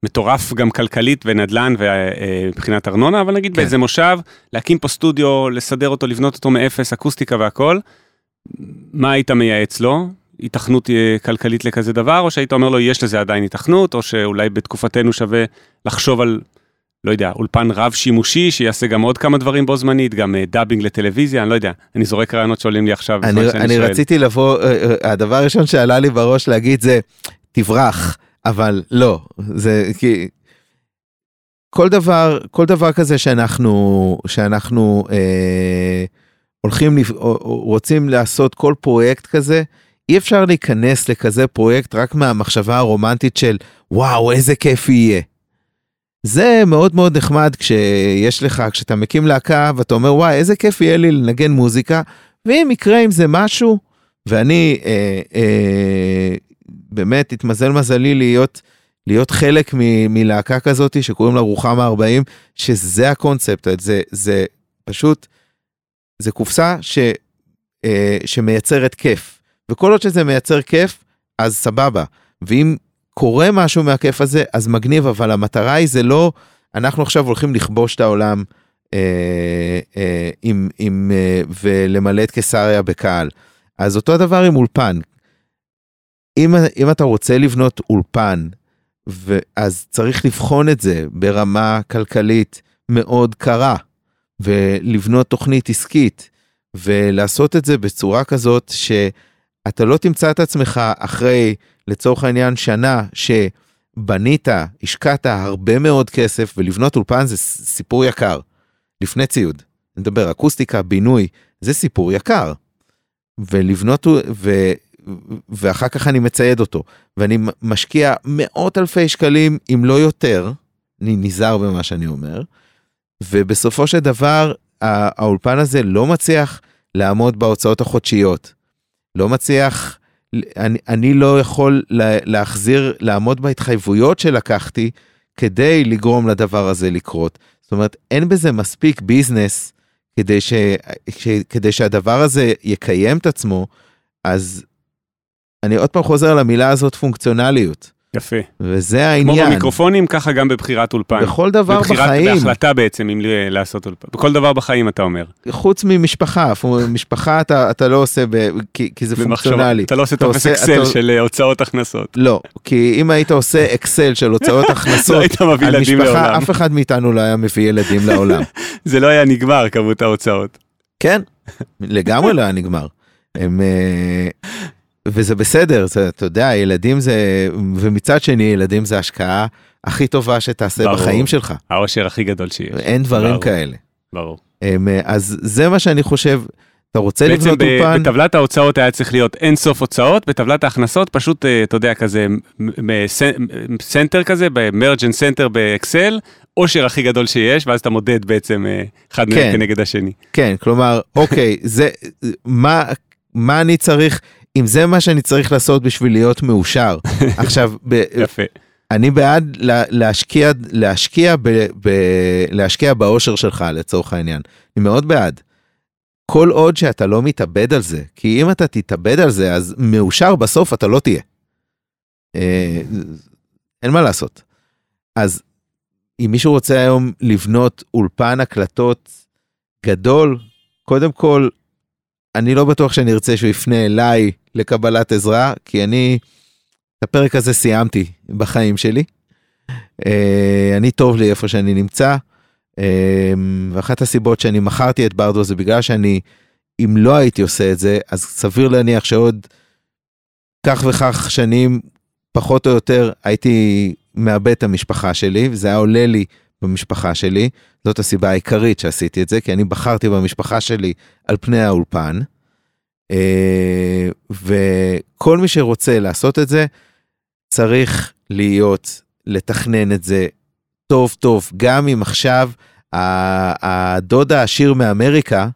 מטורף גם כלכלית ונדל"ן ומבחינת אה, ארנונה, אבל נגיד כן. באיזה מושב, להקים פה סטודיו, לסדר אותו, לבנות אותו מאפס, אקוסטיקה והכל, מה היית מייעץ לו? היתכנות אה, כלכלית לכזה דבר, או שהיית אומר לו, יש לזה עדיין היתכנות, או שאולי בתקופתנו שווה לחשוב על לא יודע, אולפן רב שימושי שיעשה גם עוד כמה דברים בו זמנית, גם אה, dubbing לטלוויזיה, אני לא יודע, אני זורק רעיונות שעולים לי עכשיו. אני, אני שואל. רציתי לבוא, אה, אה, הדבר הראשון שעלה לי בראש להגיד זה, תברח, אבל לא, זה כי... כל דבר, כל דבר כזה שאנחנו, שאנחנו אה, הולכים, רוצים לעשות כל פרויקט כזה, אי אפשר להיכנס לכזה פרויקט רק מהמחשבה הרומנטית של וואו איזה כיף יהיה. זה מאוד מאוד נחמד כשיש לך, כשאתה מקים להקה ואתה אומר, וואי, איזה כיף יהיה לי לנגן מוזיקה, ואם יקרה עם זה משהו, ואני אה, אה, באמת התמזל מזלי להיות, להיות חלק מ, מלהקה כזאת שקוראים לה רוחמה 40, שזה הקונספט, זה, זה פשוט, זה קופסה ש, אה, שמייצרת כיף. וכל עוד שזה מייצר כיף, אז סבבה. ואם קורה משהו מהכיף הזה, אז מגניב, אבל המטרה היא זה לא, אנחנו עכשיו הולכים לכבוש את העולם אה, אה, עם, עם, אה, ולמלא את קיסריה בקהל. אז אותו הדבר עם אולפן. אם, אם אתה רוצה לבנות אולפן, אז צריך לבחון את זה ברמה כלכלית מאוד קרה, ולבנות תוכנית עסקית, ולעשות את זה בצורה כזאת שאתה לא תמצא את עצמך אחרי, לצורך העניין, שנה שבנית, השקעת הרבה מאוד כסף, ולבנות אולפן זה סיפור יקר, לפני ציוד. נדבר אקוסטיקה, בינוי, זה סיפור יקר. ולבנות, ו, ואחר כך אני מצייד אותו, ואני משקיע מאות אלפי שקלים, אם לא יותר, אני נזהר במה שאני אומר, ובסופו של דבר, האולפן הזה לא מצליח לעמוד בהוצאות החודשיות. לא מצליח, אני, אני לא יכול להחזיר, לעמוד בהתחייבויות שלקחתי כדי לגרום לדבר הזה לקרות. זאת אומרת, אין בזה מספיק ביזנס כדי, ש, ש, כדי שהדבר הזה יקיים את עצמו, אז אני עוד פעם חוזר למילה הזאת פונקציונליות. יפה. וזה העניין. כמו במיקרופונים, ככה גם בבחירת אולפן. בכל דבר בבחירת, בחיים. בהחלטה בעצם, אם לעשות אולפן. בכל דבר בחיים, אתה אומר. חוץ ממשפחה, משפחה אתה, אתה לא עושה, ב, כי, כי זה פונקציונלי. אתה לא עושה טופס אקסל אתה... של אה, הוצאות הכנסות. לא, כי אם היית עושה אקסל של הוצאות הכנסות, לא היית מביא ילדים משפחה, לעולם. אף אחד מאיתנו לא היה מביא ילדים לעולם. זה לא היה נגמר, כמות ההוצאות. כן, לגמרי לא היה נגמר. הם... וזה בסדר, זה, אתה יודע, ילדים זה, ומצד שני, ילדים זה השקעה הכי טובה שתעשה ברור. בחיים שלך. העושר הכי גדול שיש. אין דברים ברור. כאלה. ברור. הם, אז זה מה שאני חושב, אתה רוצה לבנות אולפן... בעצם בטבלת ההוצאות היה צריך להיות אין סוף הוצאות, בטבלת ההכנסות פשוט, אה, אתה יודע, כזה center כזה, ב merge and center באקסל, עושר הכי גדול שיש, ואז אתה מודד בעצם אה, אחד כן, כנגד השני. כן, כלומר, אוקיי, זה, מה, מה אני צריך, אם זה מה שאני צריך לעשות בשביל להיות מאושר. עכשיו, ב, יפה. אני בעד לה, להשקיע, להשקיע, ב, ב, להשקיע באושר שלך לצורך העניין. אני מאוד בעד. כל עוד שאתה לא מתאבד על זה, כי אם אתה תתאבד על זה, אז מאושר בסוף אתה לא תהיה. אה, אין מה לעשות. אז אם מישהו רוצה היום לבנות אולפן הקלטות גדול, קודם כל, אני לא בטוח שאני ארצה שהוא יפנה אליי לקבלת עזרה, כי אני את הפרק הזה סיימתי בחיים שלי. אה, אני טוב לי איפה שאני נמצא, אה, ואחת הסיבות שאני מכרתי את ברדו זה בגלל שאני, אם לא הייתי עושה את זה, אז סביר להניח שעוד כך וכך שנים, פחות או יותר, הייתי מאבד את המשפחה שלי, וזה היה עולה לי במשפחה שלי. זאת הסיבה העיקרית שעשיתי את זה, כי אני בחרתי במשפחה שלי על פני האולפן. אה, וכל מי שרוצה לעשות את זה, צריך להיות, לתכנן את זה טוב טוב, גם אם עכשיו הדוד העשיר מאמריקה,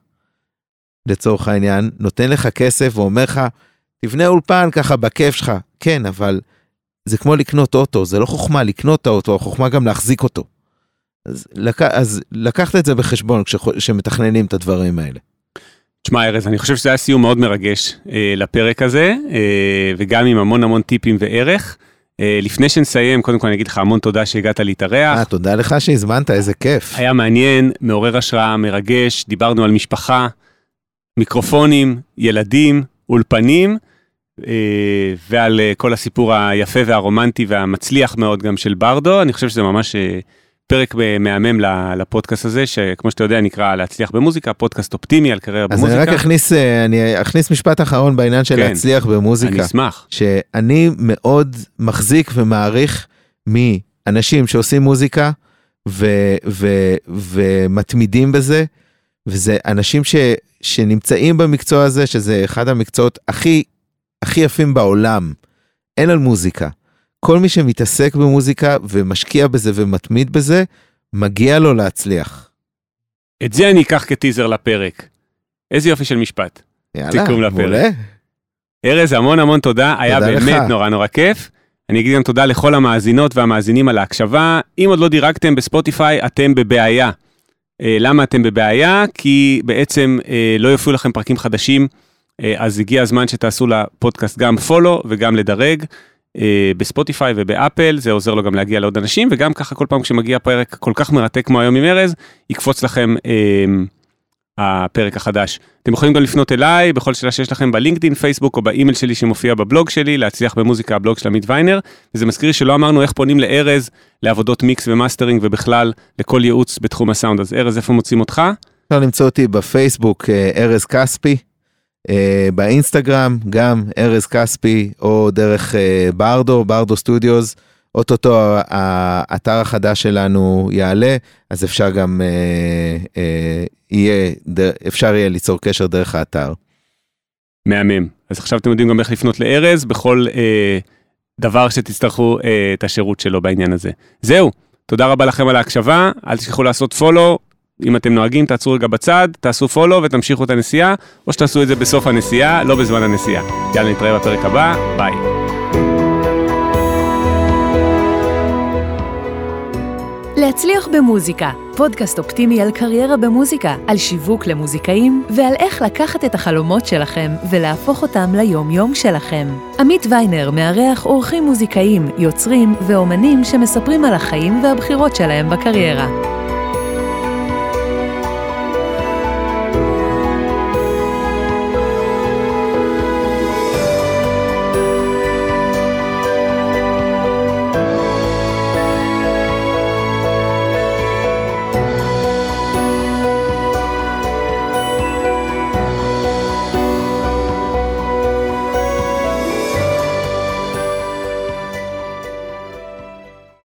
לצורך העניין, נותן לך כסף ואומר לך, תבנה אולפן ככה בכיף שלך. כן, אבל זה כמו לקנות אוטו, זה לא חוכמה לקנות את האוטו, החוכמה גם להחזיק אותו. אז, לק... אז לקחת את זה בחשבון כשמתכננים את הדברים האלה. תשמע ארז, אני חושב שזה היה סיום מאוד מרגש אה, לפרק הזה, אה, וגם עם המון המון טיפים וערך. אה, לפני שנסיים, קודם כל אני אגיד לך המון תודה שהגעת להתארח. אה, תודה לך שהזמנת, איזה כיף. היה מעניין, מעורר השראה, מרגש, דיברנו על משפחה, מיקרופונים, ילדים, אולפנים, אה, ועל אה, כל הסיפור היפה והרומנטי והמצליח מאוד גם של ברדו, אני חושב שזה ממש... אה, פרק מהמם לפודקאסט הזה, שכמו שאתה יודע נקרא להצליח במוזיקה, פודקאסט אופטימי על קריירה במוזיקה. אז אני רק אכניס, אה, אני אכניס משפט אחרון בעניין של כן, להצליח במוזיקה. אני אשמח. שאני מאוד מחזיק ומעריך מאנשים שעושים מוזיקה ו, ו, ומתמידים בזה, וזה אנשים ש, שנמצאים במקצוע הזה, שזה אחד המקצועות הכי, הכי יפים בעולם. אין על מוזיקה. כל מי שמתעסק במוזיקה ומשקיע בזה ומתמיד בזה, מגיע לו להצליח. את זה אני אקח כטיזר לפרק. איזה יופי של משפט. יאללה. מעולה. ארז, המון המון תודה, היה תודה באמת לך. נורא נורא כיף. אני אגיד גם תודה לכל המאזינות והמאזינים על ההקשבה. אם עוד לא דירגתם בספוטיפיי, אתם בבעיה. אה, למה אתם בבעיה? כי בעצם אה, לא יופיעו לכם פרקים חדשים, אה, אז הגיע הזמן שתעשו לפודקאסט גם פולו וגם לדרג. אה, בספוטיפיי ובאפל, זה עוזר לו גם להגיע לעוד אנשים, וגם ככה כל פעם כשמגיע פרק כל כך מרתק כמו היום עם ארז, יקפוץ לכם אה, הפרק החדש. אתם יכולים גם לפנות אליי בכל שאלה שיש לכם בלינקדאין, פייסבוק או באימייל שלי שמופיע בבלוג שלי, להצליח במוזיקה, הבלוג של עמית ויינר. וזה מזכיר שלא אמרנו איך פונים לארז לעבודות מיקס ומאסטרינג ובכלל לכל ייעוץ בתחום הסאונד. אז ארז, איפה מוצאים אותך? אפשר למצוא אותי בפייסבוק אה, ארז כספי, באינסטגרם גם ארז כספי, או דרך אה, ברדו, ברדו סטודיוס. אוטוטו האתר החדש שלנו יעלה, אז אפשר גם, אה, אה, יהיה, ד- אפשר יהיה ליצור קשר דרך האתר. מהמם. אז עכשיו אתם יודעים גם איך לפנות לארז בכל אה, דבר שתצטרכו אה, את השירות שלו בעניין הזה. זהו, תודה רבה לכם על ההקשבה, אל תשכחו לעשות פולו. אם אתם נוהגים, תעצרו רגע בצד, תעשו פולו ותמשיכו את הנסיעה, או שתעשו את זה בסוף הנסיעה, לא בזמן הנסיעה. יאללה, נתראה בפרק הבא, ביי. להצליח במוזיקה, פודקאסט אופטימי על קריירה במוזיקה, על שיווק למוזיקאים ועל איך לקחת את החלומות שלכם ולהפוך אותם ליום-יום שלכם. עמית ויינר מארח אורחים מוזיקאים, יוצרים ואומנים שמספרים על החיים והבחירות שלהם בקריירה.